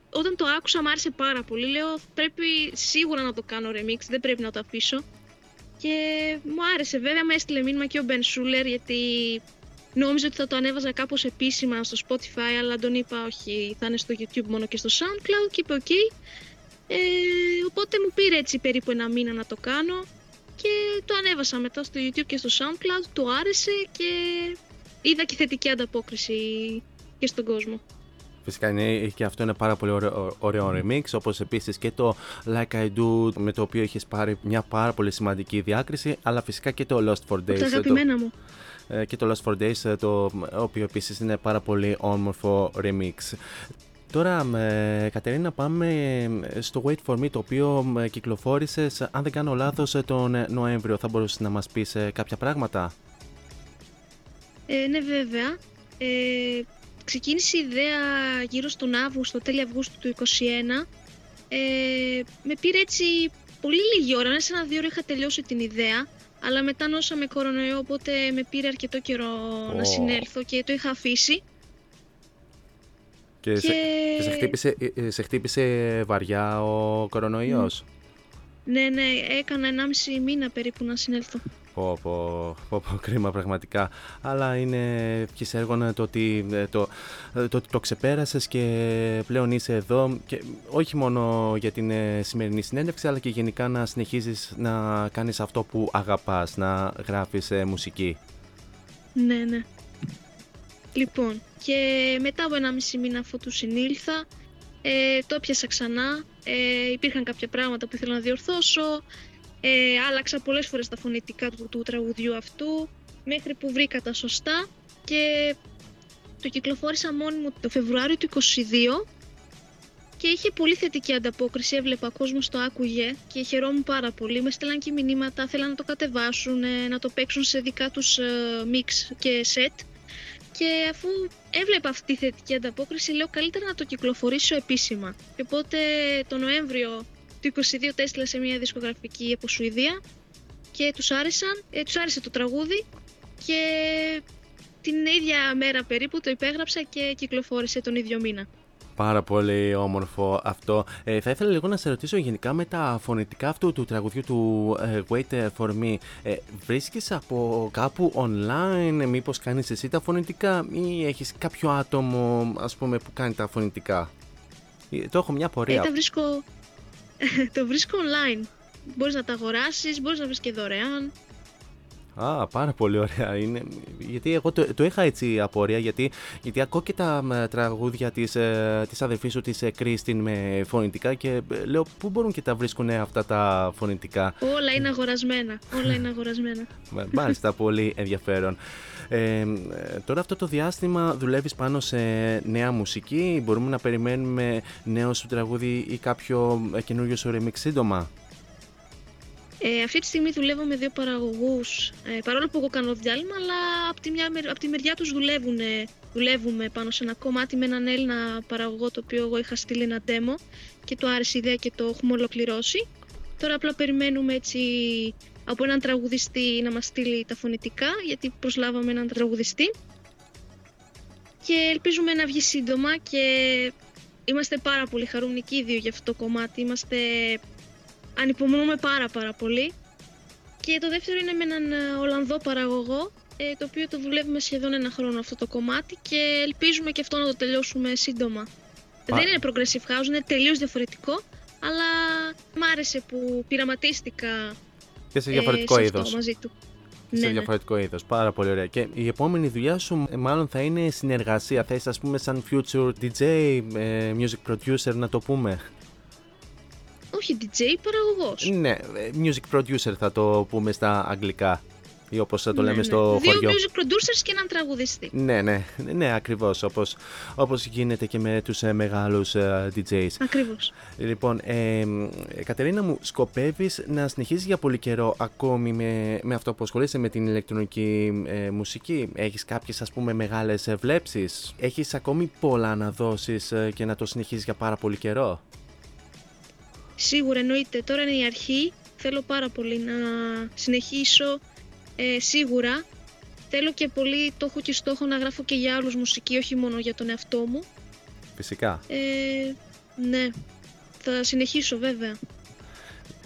όταν το άκουσα μου άρεσε πάρα πολύ. Λέω πρέπει σίγουρα να το κάνω remix, δεν πρέπει να το αφήσω. Και μου άρεσε. Βέβαια με έστειλε μήνυμα και ο Ben Schuller γιατί νόμιζα ότι θα το ανέβαζα κάπως επίσημα στο Spotify αλλά τον είπα όχι θα είναι στο YouTube μόνο και στο SoundCloud και είπε ok. Ε, οπότε μου πήρε έτσι περίπου ένα μήνα να το κάνω και το ανέβασα μετά στο YouTube και στο SoundCloud, του άρεσε και είδα και θετική ανταπόκριση και στον κόσμο. Φυσικά είναι και αυτό είναι πάρα πολύ ωραίο, ωραίο remix, όπως επίσης και το Like I Do με το οποίο έχεις πάρει μια πάρα πολύ σημαντική διάκριση, αλλά φυσικά και το Lost for Days. τα αγαπημένα μου. ε, Και το Lost for Days, ε, το οποίο επίσης είναι πάρα πολύ όμορφο remix. Τώρα, ε, Κατερίνα, πάμε ε, στο Wait For Me, το οποίο ε, κυκλοφόρησες, αν δεν κάνω λάθος, ε, τον ε, Νοέμβριο. Θα μπορούσες να μας πεις ε, κάποια πράγματα; Ε, ναι βέβαια. Ε, ξεκίνησε η ιδέα γύρω στον Αύγουστο, τέλη Αυγούστου του 2021. Ε, με πήρε έτσι πολύ λίγη ώρα, μέσα σε ένα δύο ώρα είχα τελειώσει την ιδέα. Αλλά μετά νόσαμε κορονοϊό, οπότε με πήρε αρκετό καιρό να Ω. συνέλθω και το είχα αφήσει. Και, Σε, Και- και σε, χτύπησε, ε, ε, σε χτύπησε βαριά ο κορονοϊός; Ναι, ναι, έκανα 1,5 μήνα περίπου να συνέλθω. Πω, πω, πω, πω, κρίμα πραγματικά. Αλλά είναι ευχής έργων το ότι ε, το, ε, το, ότι το ξεπέρασες και πλέον είσαι εδώ και όχι μόνο για την ε, σημερινή συνέντευξη αλλά και γενικά να συνεχίζεις να κάνεις αυτό που αγαπάς, να γράφεις ε, μουσική. Ναι, ναι. Λοιπόν, και μετά από ένα μισή μήνα αφού του συνήλθα, ε, το πιάσα ξανά. Ε, υπήρχαν κάποια πράγματα που ήθελα να διορθώσω. Ε, άλλαξα πολλές φορές τα φωνητικά του, του τραγουδιού αυτού, μέχρι που βρήκα τα σωστά και το κυκλοφόρησα μόνη μου το Φεβρουάριο του 22 και είχε πολύ θετική ανταπόκριση. Έβλεπα κόσμος το άκουγε και χαιρόμουν πάρα πολύ. Με στέλναν και μηνύματα, θέλαν να το κατεβάσουν, ε, να το παίξουν σε δικά τους ε, μίξ και σετ. Και αφού έβλεπα αυτή τη θετική ανταπόκριση, λέω καλύτερα να το κυκλοφορήσω επίσημα. Και οπότε το Νοέμβριο του 22 το έστειλα σε μια δισκογραφική από Σουηδία και τους άρεσαν, ε, τους άρεσε το τραγούδι και την ίδια μέρα περίπου το υπέγραψα και κυκλοφόρησε τον ίδιο μήνα. Πάρα πολύ όμορφο αυτό. Ε, θα ήθελα λίγο να σε ρωτήσω γενικά με τα φωνητικά αυτού του τραγουδιού του ε, Wait for Me. Ε, βρίσκεις από κάπου online, μήπως κάνεις εσύ τα φωνητικά ή έχεις κάποιο άτομο ας πούμε που κάνει τα φωνητικά; Ε, Το έχω μια Ε, πορεία. τα βρίσκω, το βρίσκω online. Μπορείς να τα αγοράσεις, μπορείς να βρεις και δωρεάν. Α, πάρα πολύ ωραία είναι. Γιατί εγώ το, το είχα έτσι απορία, γιατί, γιατί ακούω και τα μ, τραγούδια της, ε, της αδερφής σου της ε, Κρίστιν με φωνητικά και ε, λέω πού μπορούν και τα βρίσκουν αυτά τα φωνητικά; Όλα είναι αγορασμένα. Όλα είναι αγορασμένα. Μα- Μάλιστα, πολύ ενδιαφέρον. Ε, ε, τώρα αυτό το διάστημα δουλεύεις πάνω σε νέα μουσική, μπορούμε να περιμένουμε νέο σου τραγούδι ή κάποιο ε, καινούριο σου remix σύντομα; Ε, αυτή τη στιγμή δουλεύω με δύο παραγωγούς, ε, παρόλο που εγώ κάνω διάλειμμα, αλλά από τη, μια, μερ- απ' τη μεριά τους δουλεύουν, ε, δουλεύουμε πάνω σε ένα κομμάτι με έναν Έλληνα παραγωγό, το οποίο εγώ είχα στείλει ένα demo και του άρεσε η ιδέα και το έχουμε ολοκληρώσει. Τώρα απλά περιμένουμε έτσι από έναν τραγουδιστή να μας στείλει τα φωνητικά, γιατί προσλάβαμε έναν τραγουδιστή. Και ελπίζουμε να βγει σύντομα και είμαστε πάρα πολύ χαρούμενοι και οι δύο για αυτό το κομμάτι. Είμαστε ανυπομονούμε πάρα πάρα πολύ. Και το δεύτερο είναι με έναν ε, Ολλανδό παραγωγό, ε, το οποίο το δουλεύουμε σχεδόν ένα χρόνο αυτό το κομμάτι και ελπίζουμε και αυτό να το τελειώσουμε σύντομα. Πα- Δεν είναι progressive house, είναι τελείως διαφορετικό, αλλά μ' άρεσε που πειραματίστηκα Και σε ε, διαφορετικό σε είδος. αυτό μαζί του. Και σε Ναι, ναι. διαφορετικό είδος. Πάρα πολύ ωραία. Και η επόμενη δουλειά σου, ε, μάλλον θα είναι συνεργασία. Θα είσαι, ας πούμε, σαν future DJ, ε, music producer, να το πούμε; Όχι DJ, παραγωγός. Ναι, ε, music producer θα το πούμε στα αγγλικά. ή όπως το Ναι, λέμε ναι. στο Δύο χωριό. music producers και έναν τραγουδιστή. Ναι, ναι, ναι, ακριβώς, όπως, όπως γίνεται και με τους ε, μεγάλους ε, DJs. Ακριβώς. Λοιπόν, ε, μ, Κατερίνα μου, σκοπεύεις να συνεχίσεις για πολύ καιρό ακόμη με, με αυτό που ασχολείσαι με την ηλεκτρονική ε, μουσική; Έχεις κάποιες ας πούμε μεγάλες ε, βλέψεις; Έχεις ακόμη πολλά να δώσεις ε, και να το συνεχίσεις για πάρα πολύ καιρό; Σίγουρα εννοείται. Τώρα είναι η αρχή. Θέλω πάρα πολύ να συνεχίσω. Ε, σίγουρα. Θέλω και πολύ, το έχω και στόχο να γράφω και για άλλους μουσική, όχι μόνο για τον εαυτό μου. Φυσικά. Ε, ναι, θα συνεχίσω βέβαια.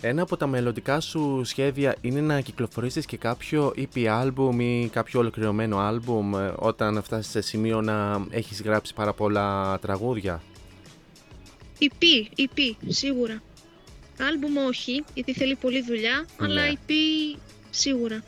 Ένα από τα μελλοντικά σου σχέδια είναι να κυκλοφορήσεις και κάποιο EP album ή κάποιο ολοκληρωμένο album ε, όταν φτάσεις σε σημείο να έχεις γράψει πάρα πολλά τραγούδια; EP, EP, σίγουρα. Άλμπουμ όχι, γιατί θέλει πολλή δουλειά, αλλά Ναι. EP σίγουρα.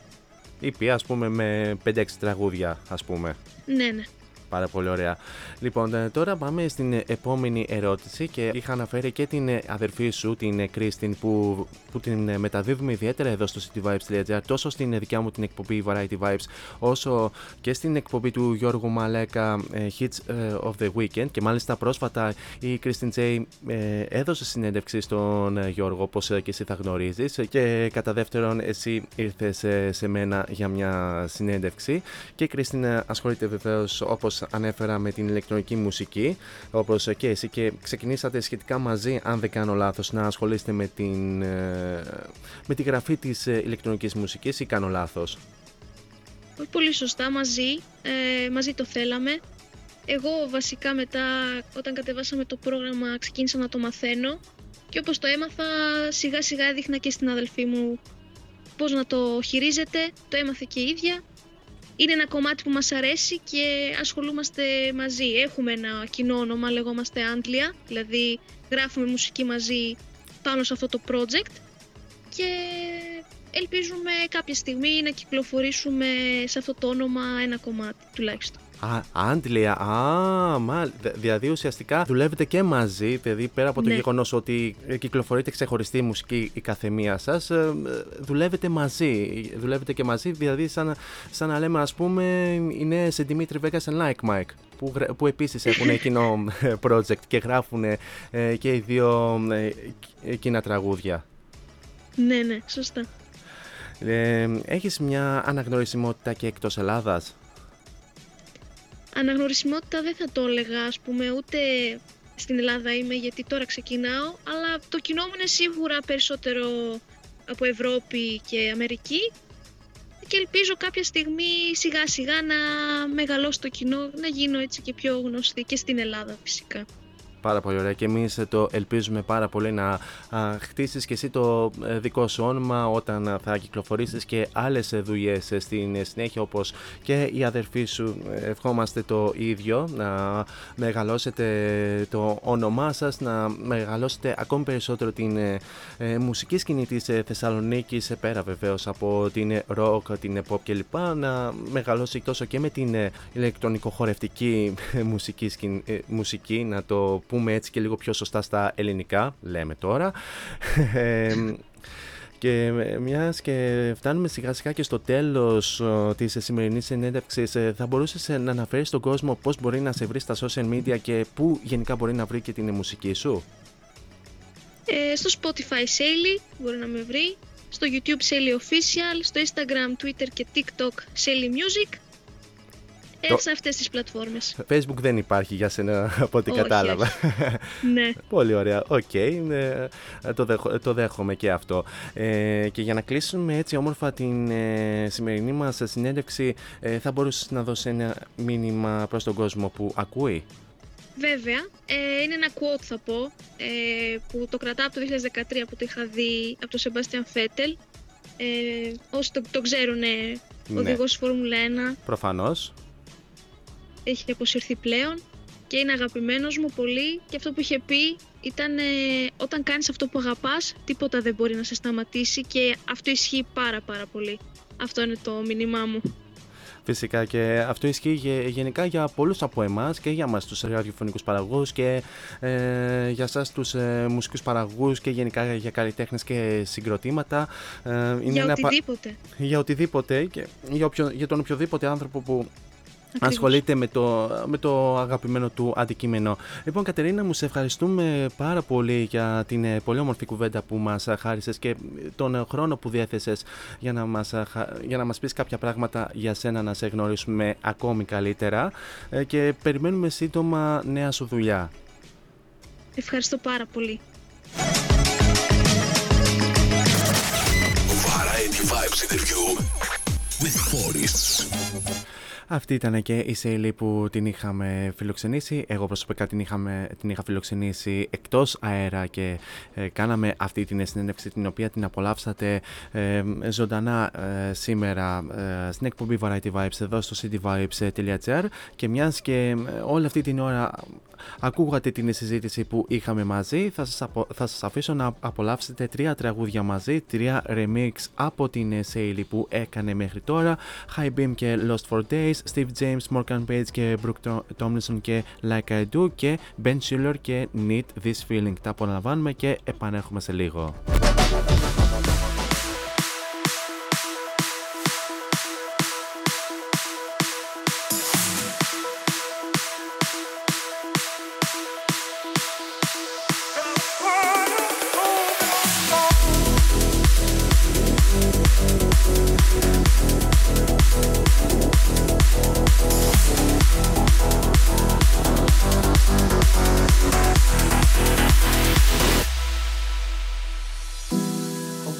EP ας πούμε με 5-6 τραγούδια ας πούμε. Ναι, ναι. Πάρα πολύ ωραία. Λοιπόν, ε, τώρα πάμε στην ε, επόμενη ερώτηση και είχα αναφέρει και την ε, αδερφή σου, την ε, Κρίστιν, που, που την ε, μεταδίδουμε ιδιαίτερα εδώ στο cityvibes.gr, τόσο στην ε, δικιά μου την εκπομπή Variety Vibes, όσο και στην εκπομπή του Γιώργου Μαλέκα ε, Hits ε, of the Weekend. Και μάλιστα πρόσφατα η Κρίστιν Τζέι ε, έδωσε συνέντευξη στον ε, Γιώργο, όπως ε, και εσύ θα γνωρίζεις. Και κατά δεύτερον, εσύ ήρθες ε, σε μένα για μια συνέντευξη. Και η Κρίστιν ε, ασχολείται βεβαίως, όπως ανέφερα, με την ηλεκτρονική μουσική, όπως ε, και εσύ. Και ξεκινήσατε σχετικά μαζί, αν δεν κάνω λάθος, να ασχολείστε με, την, ε, με τη γραφή της ε, ηλεκτρονικής μουσικής ή κάνω λάθος; Όχι πολύ σωστά, μαζί, ε, μαζί το θέλαμε. Εγώ βασικά μετά όταν κατεβάσαμε το πρόγραμμα ξεκίνησα να το μαθαίνω και όπως το έμαθα σιγά σιγά έδειχνα και στην αδελφή μου πώς να το χειρίζεται, το έμαθε και η ίδια. Είναι ένα κομμάτι που μας αρέσει και ασχολούμαστε μαζί. Έχουμε ένα κοινό όνομα, λεγόμαστε Άντλια, δηλαδή γράφουμε μουσική μαζί πάνω σε αυτό το project και ελπίζουμε κάποια στιγμή να κυκλοφορήσουμε σε αυτό το όνομα ένα κομμάτι τουλάχιστον. Α, Άντλια, α, μα, δη- δηλαδή ουσιαστικά δουλεύετε και μαζί, δηλαδή πέρα από το Ναι. γεγονός ότι ε, κυκλοφορείτε ξεχωριστή μουσική η καθεμία σας, ε, ε, δουλεύετε μαζί, δουλεύετε και μαζί, δηλαδή σαν, σαν να λέμε ας πούμε οι νέες Dimitri Vegas and Like Mike, που, γρα- που επίσης έχουν εκείνο ε, project και γράφουν ε, και οι δύο ε, εκείνα τραγούδια. Ναι, ναι, σωστά. Ε, έχεις μια αναγνωρισιμότητα και εκτός Ελλάδας; Αναγνωρισιμότητα δεν θα το έλεγα, ας πούμε, ούτε στην Ελλάδα είμαι γιατί τώρα ξεκινάω, αλλά το κοινό μου είναι σίγουρα περισσότερο από Ευρώπη και Αμερική και ελπίζω κάποια στιγμή σιγά σιγά να μεγαλώσει το κοινό, να γίνω έτσι και πιο γνωστή και στην Ελλάδα φυσικά. Πάρα πολύ ωραία. Και εμείς το ελπίζουμε πάρα πολύ να α, χτίσεις και εσύ το ε, δικό σου όνομα όταν α, θα κυκλοφορήσεις και άλλες ε, δουλειές ε, στην ε, συνέχεια όπως και η αδερφή σου. Ε, ευχόμαστε το ίδιο να μεγαλώσετε το όνομά σας να μεγαλώσετε ακόμη περισσότερο την ε, ε, μουσική σκηνή της ε, Θεσσαλονίκης ε, πέρα βεβαίως από την ε, rock, την ε, pop κλπ. Να μεγαλώσει τόσο και με την ε, ηλεκτρονικοχορευτική ε, μουσική, σκηνή- ε, μουσική να το πούμε έτσι και λίγο πιο σωστά στα ελληνικά λέμε τώρα Ε, και ε, μιας και φτάνουμε σιγά σιγά και στο τέλος ε, της σημερινής συνέντευξης ε, θα μπορούσες ε, να αναφέρεις στον κόσμο πώς μπορεί να σε βρει στα social media και πού γενικά μπορεί να βρει και την μουσική σου; Ε, στο Spotify Ceily μπορεί να με βρει, στο YouTube Ceily Official, στο Instagram, Twitter και TikTok Ceily Music. Ε, Το- σε αυτές τις πλατφόρμες. Facebook δεν υπάρχει για σένα από ό,τι Όχι, κατάλαβα. Ναι. Πολύ ωραία. Οκ. ε, το, δέχω- το δέχομαι και αυτό. Ε, και για να κλείσουμε έτσι όμορφα την ε, σημερινή μας συνέντευξη, ε, θα μπορούσες να δώσεις ένα μήνυμα προς τον κόσμο που ακούει; Βέβαια, ε, είναι ένα quote θα πω, ε, που το κρατάω από το 2013 που το είχα δει από τον Σεμπάστιαν Φέτελ. Ε, όσοι το, το ξέρουν, Ναι. οδηγός Φόρμουλα 1, Προφανώς. Έχει αποσυρθεί πλέον και είναι αγαπημένος μου πολύ και αυτό που είχε πει ήταν ε, όταν κάνεις αυτό που αγαπάς τίποτα δεν μπορεί να σε σταματήσει και αυτό ισχύει πάρα πάρα πολύ. Αυτό είναι το μήνυμά μου. Φυσικά και αυτό ισχύει γε- γενικά για πολλούς από εμάς και για εμά τους ραδιοφωνικούς παραγωγούς και ε, για εσά τους ε, μουσικούς παραγωγούς και γενικά για καλλιτέχνες και συγκροτήματα. Ε, είναι Για ένα πα- οτιδήποτε. για οτιδήποτε και για, οποιο- για τον οποιοδήποτε άνθρωπο που Ακριβώς. Ασχολείται με το, με το αγαπημένο του αντικείμενο. Λοιπόν, Κατερίνα, μου σε ευχαριστούμε πάρα πολύ για την ε, πολύ όμορφη κουβέντα που μας ε, χάρισες και τον ε, χρόνο που διέθεσες για να μας, ε, χα- για να μας πεις κάποια πράγματα για σένα να σε γνωρίσουμε ακόμη καλύτερα ε, και περιμένουμε σύντομα νέα σου δουλειά. Ευχαριστώ πάρα πολύ. Variety Vibes interview with Forests. Αυτή ήταν και η Σέιλι που την είχαμε φιλοξενήσει. Εγώ προσωπικά την, είχαμε, την είχα φιλοξενήσει εκτός αέρα και ε, κάναμε αυτή την συνέντευξη την οποία την απολαύσατε ε, ζωντανά ε, σήμερα ε, στην εκπομπή Variety Vibes εδώ στο cityvibes.gr και μιας και ε, όλη αυτή την ώρα ακούγατε την συζήτηση που είχαμε μαζί θα σας, απο- θα σας αφήσω να απολαύσετε τρία τραγούδια μαζί, τρία remix από την ε, Σέιλι που έκανε μέχρι τώρα High Beam και Lost for Days, Steve James, Morgan Page και Brooke To- Tomlinson και Like I Do και Ben Schiller και Need This Feeling. Τα απολαμβάνουμε και επανέρχομαι σε λίγο.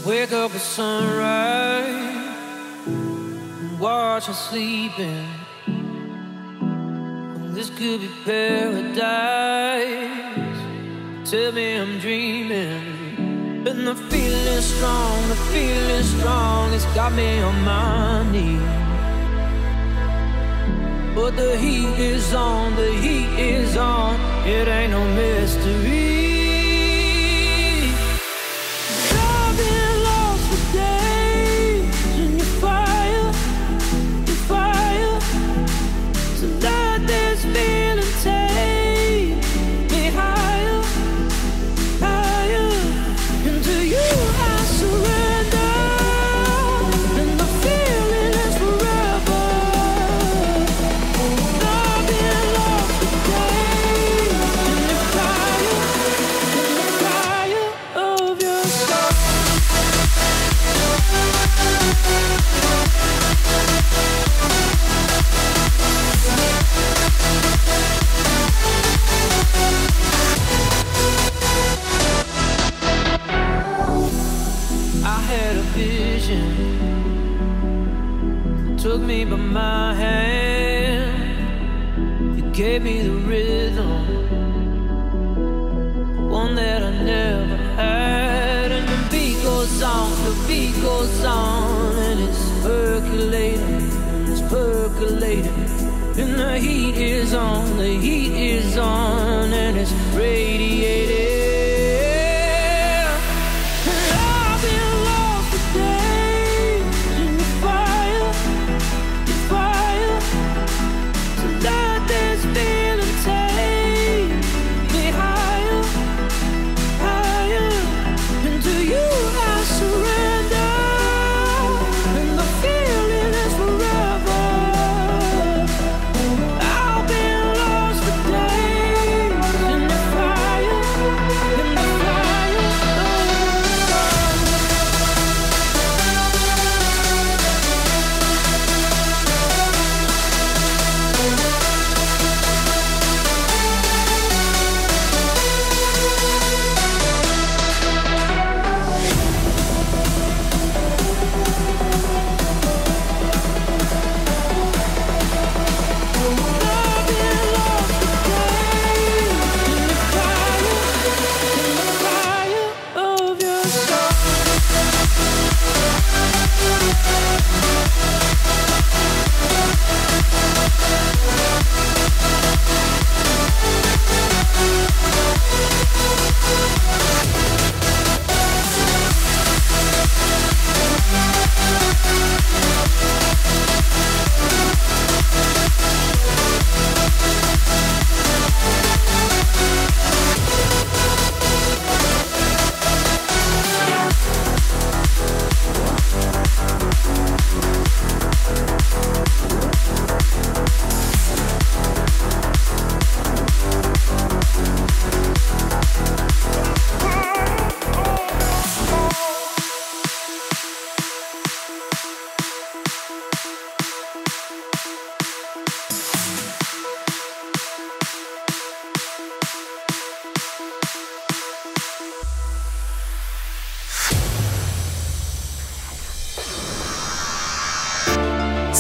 Wake up at sunrise watch her sleeping. This could be paradise. Tell me I'm dreaming. And the feeling strong, the feeling strong. It's got me on my knees. But the heat is on, the heat is on. It ain't no mystery. Me the rhythm, one that I never had. And the beat goes on, the beat goes on, and it's percolating, it's percolating. And the heat is on, the heat is on,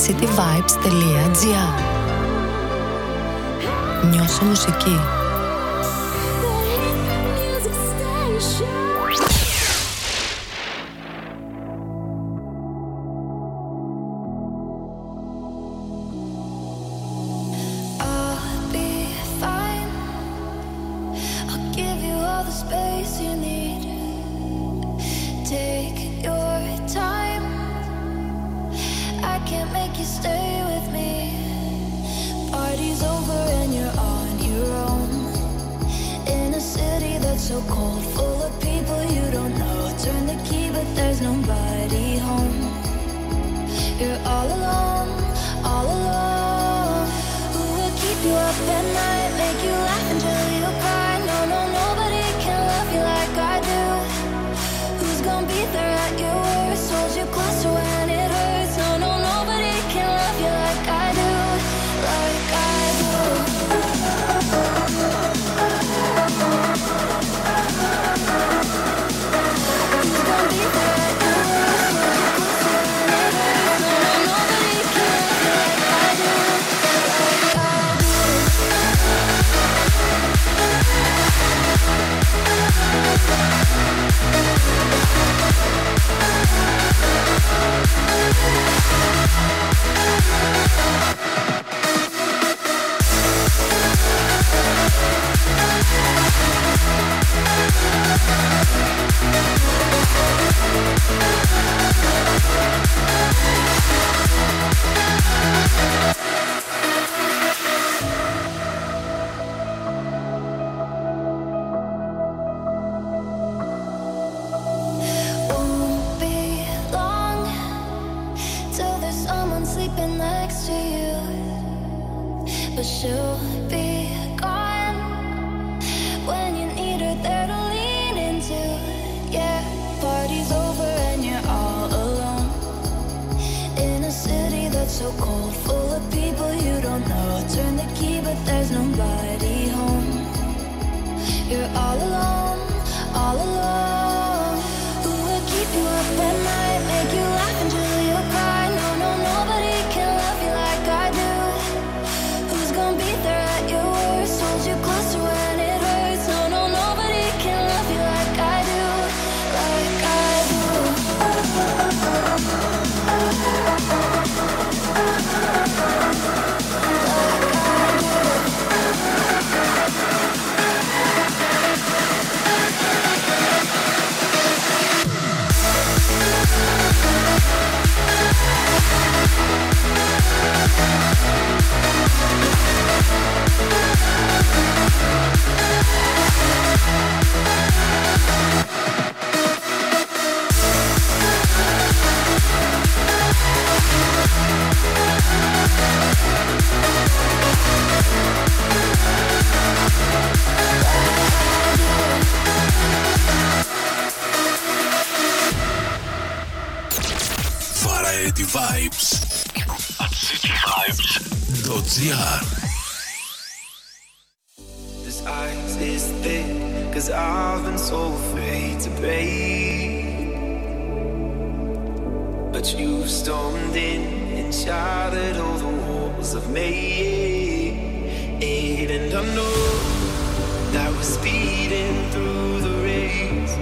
cityvibes.gr Νιώσε μουσική. and I know that we're speeding through the race.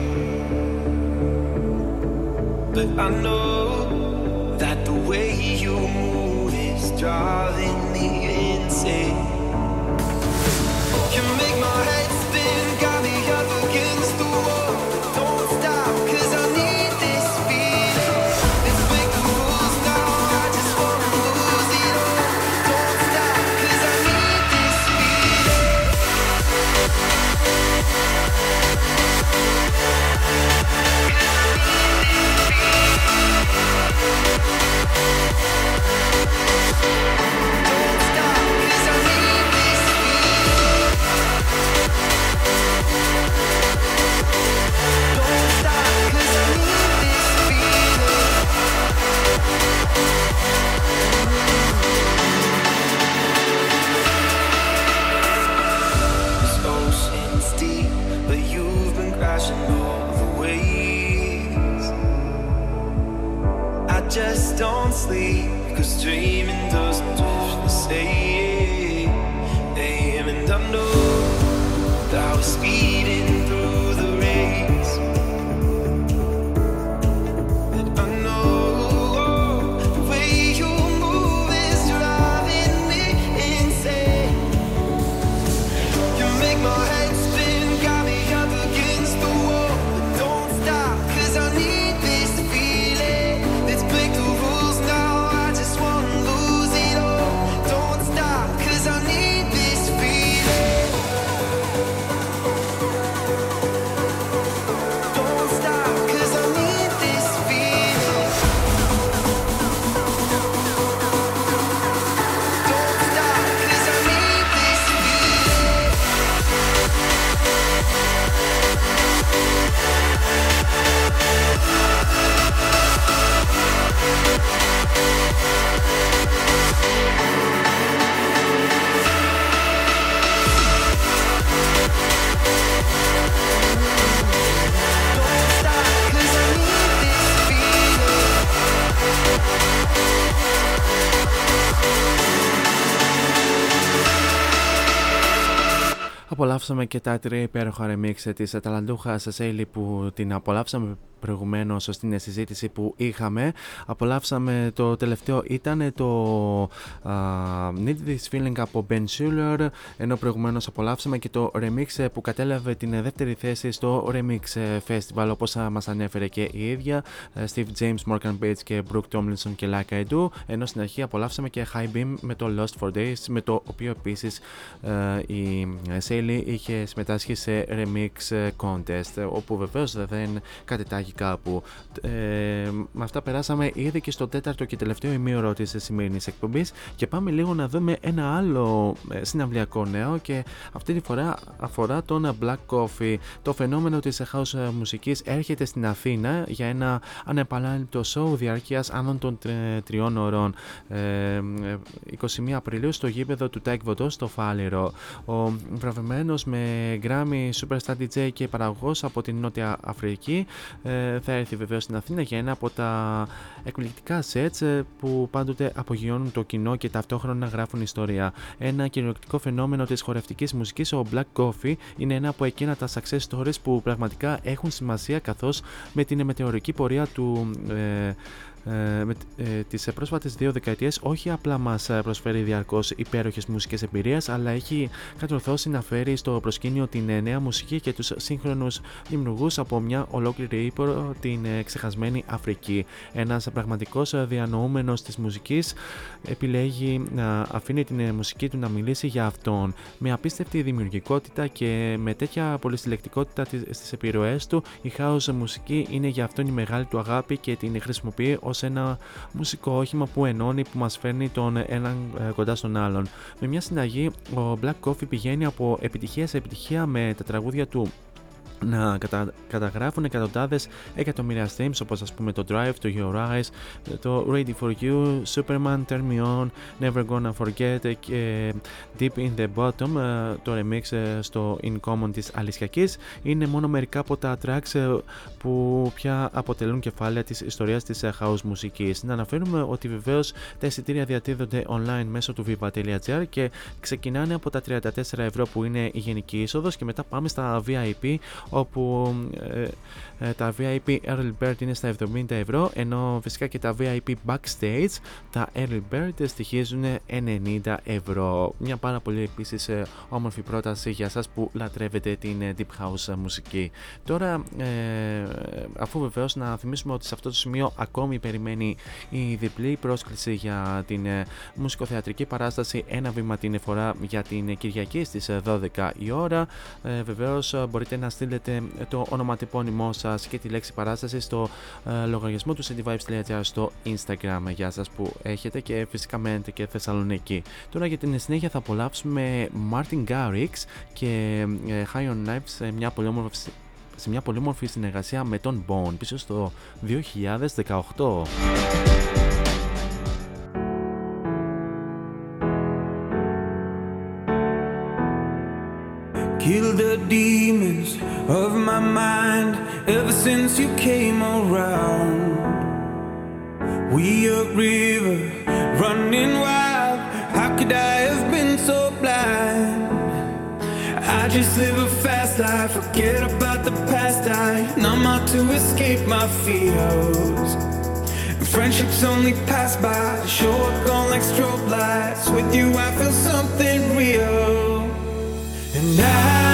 But I know that the way you move is driving me insane. You make my head spin. just don't sleep Cause dreaming doesn't do the same. And I know that I was speeding Απολαύσαμε και τα τρία υπέροχα remix της Αταλαντούχας Σέιλι που την απολαύσαμε προηγουμένως στην συζήτηση που είχαμε. Απολαύσαμε το τελευταίο ήταν το α, Need This Feeling από Ben Schuller ενώ προηγουμένως απολαύσαμε και το remix που κατέλαβε την δεύτερη θέση στο Remix Festival όπως α, μας ανέφερε και η ίδια ε, Steve James, Morgan Bates και Brooke Tomlinson και Like I Do ενώ στην αρχή απολαύσαμε και High Beam με το Lost for Days με το οποίο επίσης ε, η Sally είχε συμμετάσχει σε Remix Contest όπου βεβαίως δεν κατετάγει κάπου. Ε, με αυτά περάσαμε ήδη και στο τέταρτο και τελευταίο ημίωρο της σημερινής εκπομπής και πάμε λίγο να δούμε ένα άλλο ε, συναυλιακό νέο και αυτή τη φορά αφορά τον Black Coffee. Το φαινόμενο της house μουσικής έρχεται στην Αθήνα για ένα ανεπανάληπτο show διάρκειας άνω των τρι- τριών ωρών. Ε, ε, 21 Απριλίου στο γήπεδο του Τάικ Βοτό στο Φάληρο. Ο βραβευμένος με Grammy Superstar DJ και παραγωγός από την Νότια Αφρική ε, θα έρθει βεβαίως στην Αθήνα για ένα από τα εκπληκτικά sets ε, που πάντοτε απογειώνουν το κοινό και ταυτόχρονα γράφουν ιστορία. Ένα κυριολεκτικό φαινόμενο της χορευτικής μουσικής, ο Black Coffee, είναι ένα από εκείνα τα success stories που πραγματικά έχουν σημασία καθώς με την μετεωρική πορεία του ε, ε, με ε, τις πρόσφατες δύο δεκαετίες όχι απλά μας ε, προσφέρει διαρκώς υπέροχες μουσικές εμπειρίες αλλά έχει κατορθώσει να φέρει στο προσκήνιο την ε, νέα μουσική και τους σύγχρονους δημιουργούς από μια ολόκληρη ύπο την ε, ξεχασμένη Αφρική. Ένας πραγματικός ε, διανοούμενος της μουσικής επιλέγει να αφήνει την ε, μουσική του να μιλήσει για αυτόν. Με απίστευτη δημιουργικότητα και με τέτοια πολυσυλλεκτικότητα της- στις επιρροές του η house μουσική είναι για αυτόν η μεγάλη του αγάπη και την χρησιμοποιεί ως ένα μουσικό όχημα που ενώνει, που μας φέρνει τον έναν ε, κοντά στον άλλον. Με μια συναγή, ο Black Coffee πηγαίνει από επιτυχία σε επιτυχία με τα τραγούδια του να κατα... καταγράφουν εκατοντάδες εκατομμύρια streams όπως ας πούμε το Drive, το Your Eyes, το Ready For You, Superman, Turn Me On, Never Gonna Forget και Deep In The Bottom, ε, το remix ε, στο In Common της Αλυσιακής είναι μόνο μερικά από τα tracks ε, που πια αποτελούν κεφάλαια της ιστορίας της ε, house μουσικής. Να αναφέρουμε ότι βεβαίως τα εισιτήρια διατίθενται online μέσω του viva.gr και ξεκινάνε από τα 34 ευρώ που είναι η γενική είσοδος και μετά πάμε στα VIP όπου ε, ε, τα VIP Early Bird είναι στα 70 ευρώ ενώ φυσικά και τα VIP Backstage τα Early Bird στοιχίζουν 90 ευρώ. Μια πάρα πολύ επίσης ε, όμορφη πρόταση για σας που λατρεύετε την ε, Deep House μουσική. Τώρα ε, αφού βεβαίως να θυμίσουμε ότι σε αυτό το σημείο ακόμη περιμένει η διπλή πρόσκληση για την ε, μουσικοθεατρική παράσταση ένα βήμα την φορά για την Κυριακή στις ε, 12 η ώρα. Ε, βεβαίως ε, μπορείτε να στείλετε το ονοματεπώνυμό σας και τη λέξη παράσταση στο ε, λογαριασμό του cityvibes.gr στο Instagram για σας που έχετε και φυσικά μένετε και Θεσσαλονίκη. Τώρα για την συνέχεια θα απολαύσουμε Martin Garrix και ε, High on Life σε μια πολύ όμορφη σε μια πολύ μορφή συνεργασία με τον Bone πίσω στο 2018. Heal the demons of my mind ever since you came around. We a river running wild. How could I have been so blind? I just live a fast life, forget about the past. I numb out to escape my fears. Friendships only pass by, show up gone like strobe lights. With you, I feel something real. And now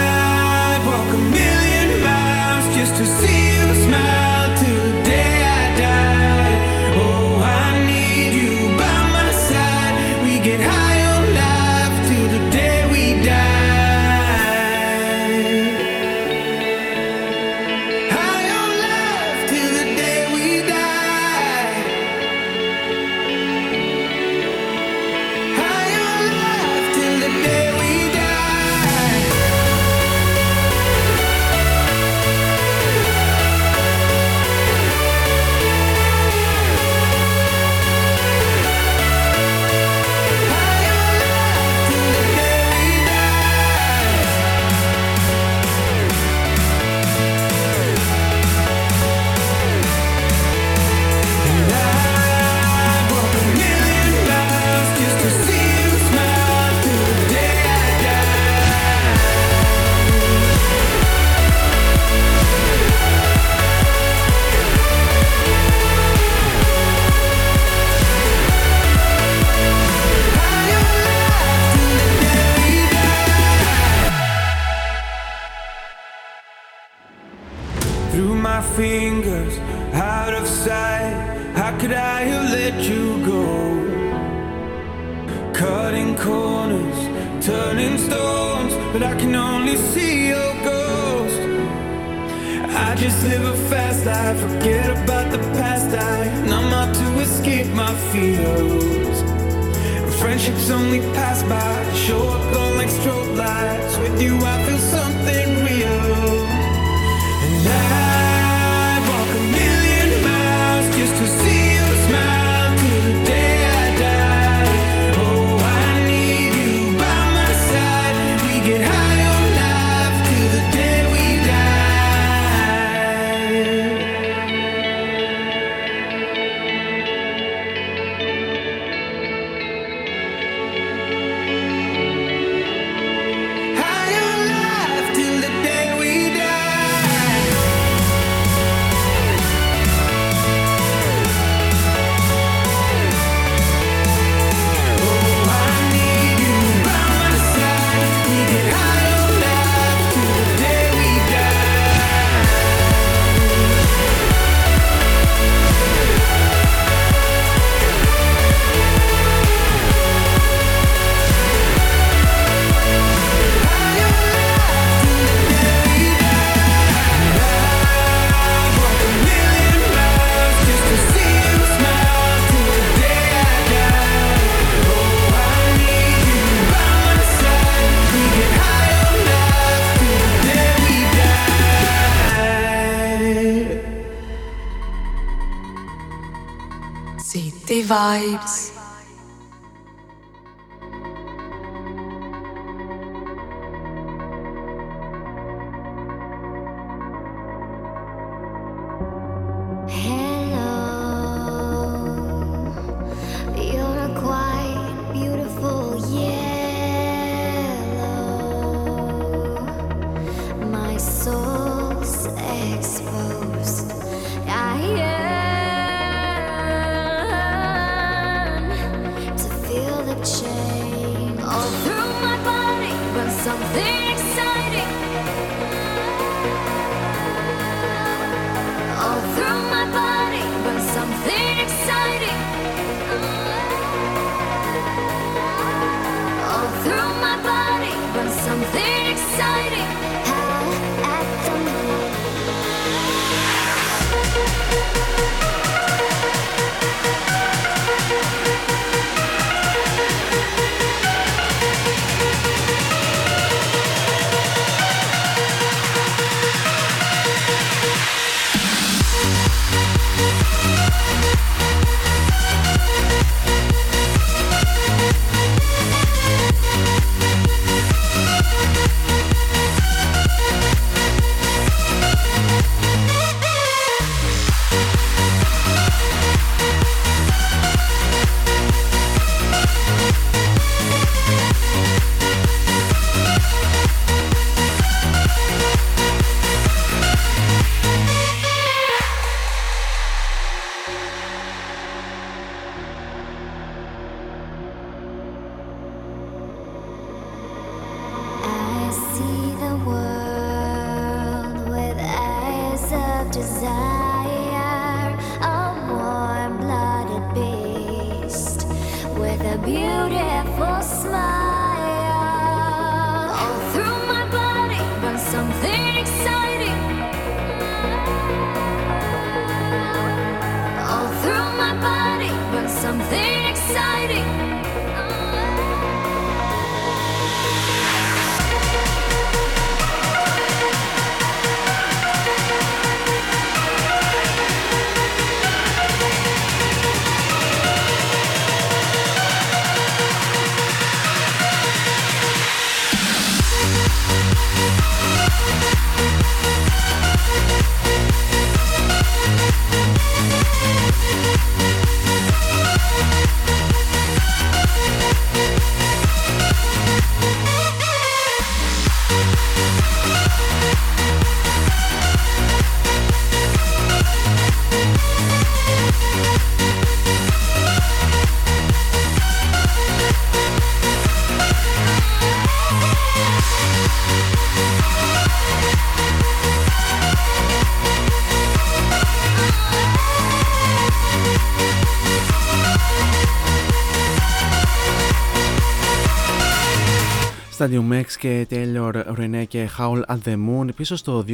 Stadium X και Taylor Renee και Howl at the Moon πίσω στο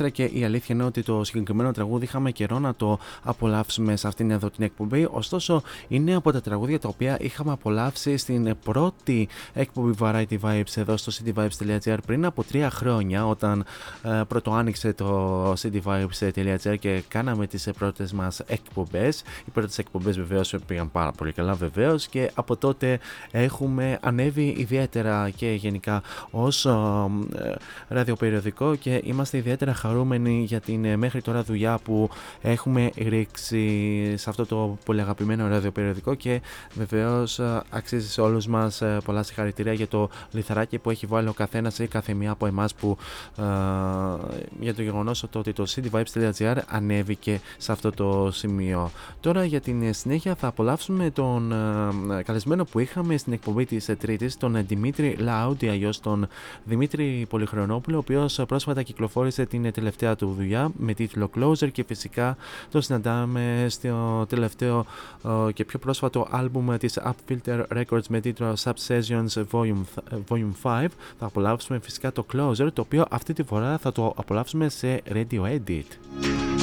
2014 και η αλήθεια είναι ότι το συγκεκριμένο τραγούδι είχαμε καιρό να το απολαύσουμε σε αυτήν εδώ την εκπομπή. Ωστόσο είναι από τα τραγούδια τα οποία είχαμε απολαύσει στην πρώτη εκπομπή Variety Vibes εδώ στο cityvibes.gr πριν από τρία χρόνια όταν ε, πρώτο άνοιξε το cityvibes.gr και κάναμε τις πρώτες μας εκπομπές. Οι πρώτες εκπομπές βεβαίως πήγαν πάρα πολύ καλά βεβαίως και από τότε έχουμε ανέβει ιδιαίτερα και γενικά ως ε, ραδιοπεριοδικό και είμαστε ιδιαίτερα χαρούμενοι για την ε, μέχρι τώρα δουλειά που έχουμε ρίξει σε αυτό το πολύ αγαπημένο ραδιοπεριοδικό και βεβαίως ε, αξίζει σε όλους μας ε, πολλά συγχαρητήρια για το λιθαράκι που έχει βάλει ο καθένας ή κάθε μία από εμάς που ε, για το γεγονός ότι το cityvibes.gr ανέβηκε σε αυτό το σημείο. Τώρα για την συνέχεια θα απολαύσουμε τον ε, καλεσμένο που είχαμε στην εκπομπή της Τρίτης, τον Δημήτρη Loud ή αλλιώς τον Δημήτρη Πολυχρονόπουλο, ο οποίος πρόσφατα κυκλοφόρησε την τελευταία του δουλειά με τίτλο Closer και φυσικά το συναντάμε στο τελευταίο ε, και πιο πρόσφατο άλμπουμ της Upfilter Records με τίτλο Sub Sessions Volume, Volume 5. Θα απολαύσουμε φυσικά το Closer, το οποίο αυτή τη φορά θα το απολαύσουμε σε Radio Edit.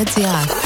cityvibes.gr Άκου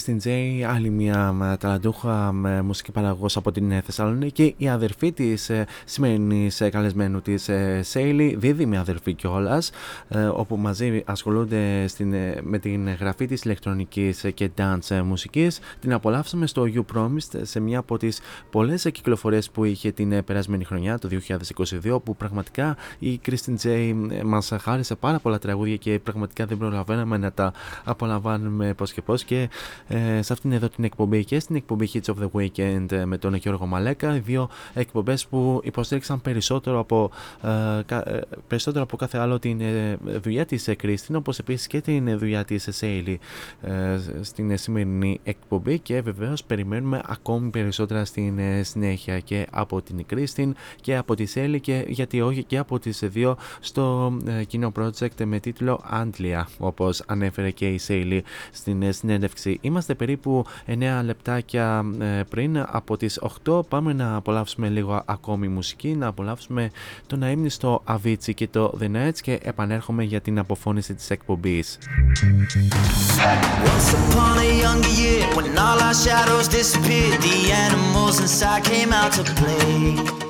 Αυτή ήταν η Christine J, άλλη μια μ, ταλαντούχα μ, μουσική παραγωγός από την ε, Θεσσαλονίκη. Η αδερφή της ε, σημερινής ε, καλεσμένου της ε, Σέιλι, δίδυμη αδερφή κιόλας, όπου μαζί ασχολούνται στην, ε, με την γραφή της ηλεκτρονικής ε, και dance ε, μουσικής. Την απολαύσαμε στο You Promised σε μια από τις πολλές ε, κυκλοφορίες που είχε την ε, περασμένη χρονιά, το 2022, που πραγματικά η Christine J ε, μας χάρισε πάρα πολλά τραγούδια και πραγματικά δεν προλαβαίναμε να τα απολαμβάνουμε πώς και πώς και ε, σε αυτήν εδώ την εκπομπή και στην εκπομπή Hits of the Weekend ε, με τον Γιώργο Μαλέκα, οι δύο εκπομπές που υποστήριξαν περισσότερο από, ε, κα- ε, περισσότερο από κάθε άλλο την ε, δουλειά της ε, Κρίστιν, όπως επίσης και την ε, δουλειά της ε, Σέιλι ε, στην ε, σημερινή εκπομπή και βεβαίως περιμένουμε ακόμη περισσότερα στην ε, συνέχεια και από την Κρίστιν και από τη Σέιλι και γιατί όχι και από τις δύο στο ε, κοινό project με τίτλο Antlia όπως ανέφερε και η Σέιλι στην ε, συνέντευξη. Είμαστε περίπου 9 λεπτάκια ε, πριν από τις 8 πάμε να απολαύσουμε λίγο ακόμη μουσική να απολαύσουμε το στο Avicii και το The Nights και επανέρχομαι για την αποφώνηση της εκπομπής. Once upon a younger year, when all our shadows disappeared, the animals inside came out to play.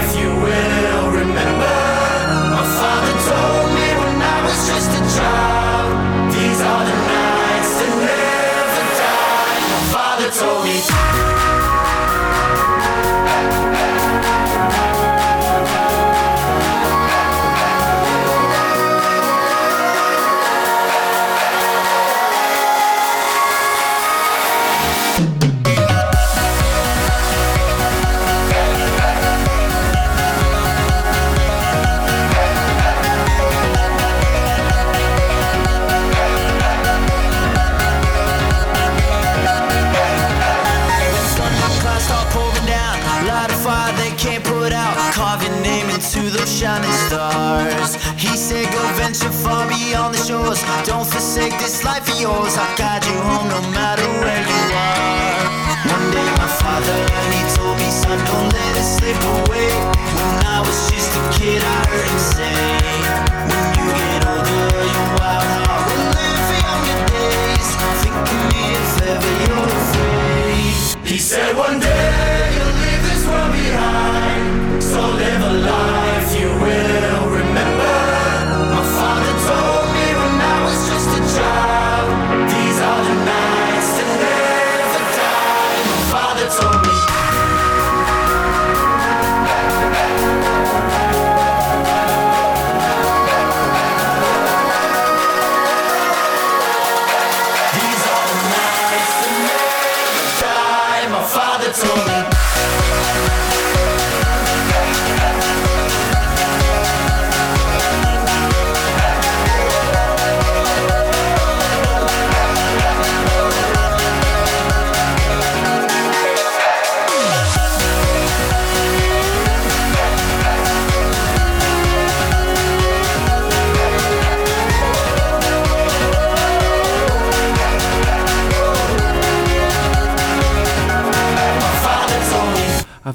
so me. Said, Go venture far beyond the shores. Don't forsake this life of yours. I'll guide you home no matter where you are. One day, my father, he told me, Son, don't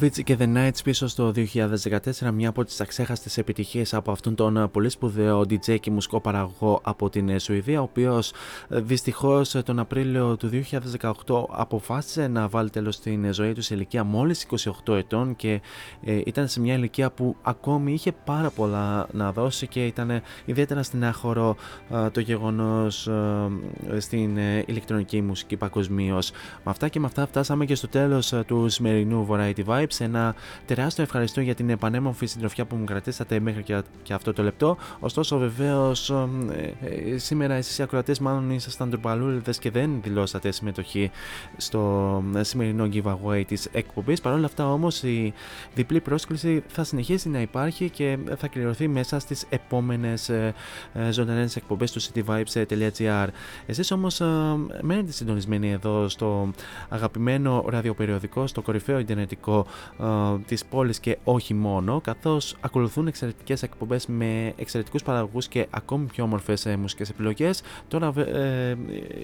Avicii και The Nights πίσω στο 2014, μια από τις αξέχαστες επιτυχίες από αυτόν τον ε, πολύ σπουδαίο DJ και μουσικό παραγωγό από την ε, Σουηδία, ο οποίος ε, δυστυχώς ε, τον Απρίλιο του 2018 αποφάσισε να βάλει τέλος στην ζωή του σε ηλικία μόλις 28 ετών και ε, ήταν σε μια ηλικία που ακόμη είχε πάρα πολλά να δώσει και ήταν ε, ιδιαίτερα στην άχωρο ε, το γεγονός ε, στην ε, ηλεκτρονική μουσική παγκοσμίως. Με αυτά και με αυτά φτάσαμε και στο τέλος ε, του σημερινού Variety Vibes. Ένα τεράστιο ευχαριστώ για την επανέμορφη συντροφιά που μου κρατήσατε μέχρι και, και αυτό το λεπτό. Ωστόσο, βεβαίως, σήμερα εσείς οι ακροατές μάλλον ήσασταν τροπαλούλιδε και δεν δηλώσατε συμμετοχή στο ε, σημερινό giveaway της εκπομπής. Παρ' όλα αυτά, όμως, η διπλή πρόσκληση θα συνεχίσει να υπάρχει και θα κληρωθεί μέσα στις επόμενες ζωντανές εκπομπές του cityvibes.gr. Εσείς όμως μένετε συντονισμένοι εδώ στο αγαπημένο ραδιοπεριοδικό, στο κορυφαίο Ιντερνετικό ε, της πόλης και όχι μόνο, καθώς ακολουθούν εξαιρετικές εκπομπές με εξαιρετικούς παραγωγούς και ακόμη πιο όμορφες ε, μουσικές επιλογές. Τώρα ε,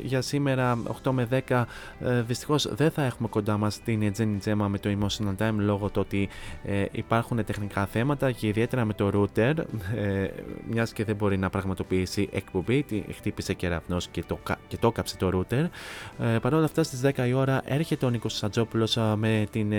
για σήμερα 8 με 10 ε, δυστυχώς δεν θα έχουμε κοντά μας την Jenny Gemma με το Emotional Time λόγω του ότι ε, υπάρχουν τεχνικά θέματα και ιδιαίτερα με το router ε, μιας και δεν μπορεί να πραγματοποιήσει εκπομπή, τη χτύπησε κεραυνός και το, και το κάψε το router. Ε, Παρ' όλα αυτά στις 10 η ώρα έρχεται ο Νίκος Σατζόπουλος ε, με την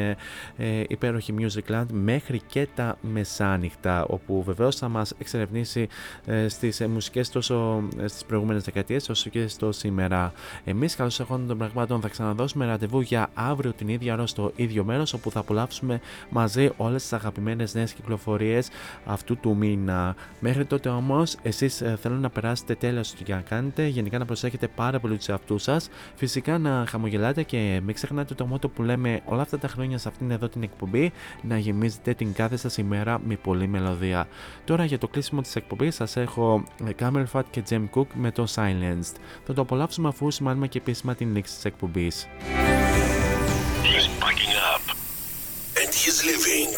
ε, ε, υπέροχη Musicland μέχρι και τα μεσάνυχτα όπου βεβαίως θα μας εξερευνήσει ε, στις ε, μουσικές τόσο ε, στις προηγούμενες δεκαετίες όσο και στο σήμερα. Εμείς καλώς εχόντων των πραγμάτων θα ξαναδώσουμε ραντεβού για αύριο την ίδια ώρα στο ίδιο μέρος όπου θα απολαύσουμε μαζί όλες τις αγαπημένες νέες κυκλοφορίες αυτού του μήνα. Μέχρι τότε όμως εσείς ε, θέλω να περάσετε τέλος ό,τι και να κάνετε, γενικά να προσέχετε πάρα πολύ τους εαυτούς σας, φυσικά να χαμογελάτε και μην ξεχνάτε το μότο που λέμε όλα αυτά τα χρόνια σε αυτήν εδώ την εκπομπή να γεμίζετε την κάθε σας ημέρα με πολλή μελωδία. Τώρα για το κλείσιμο της εκπομπής σας έχω ε, Camel Fat και Jem Cook με το Silenced. Θα το απολαύσουμε αφού σημάνουμε και επίσημα την λήξη της εκπομπής. He's packing up and he's leaving.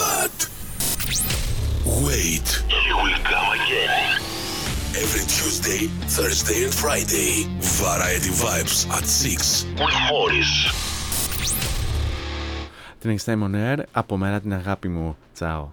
But wait, he will come again. Every Tuesday, Thursday, and Friday, Variety Vibes at 6 with Morris. Την Next Time on Air, από μέρα την αγάπη μου. Τσάω.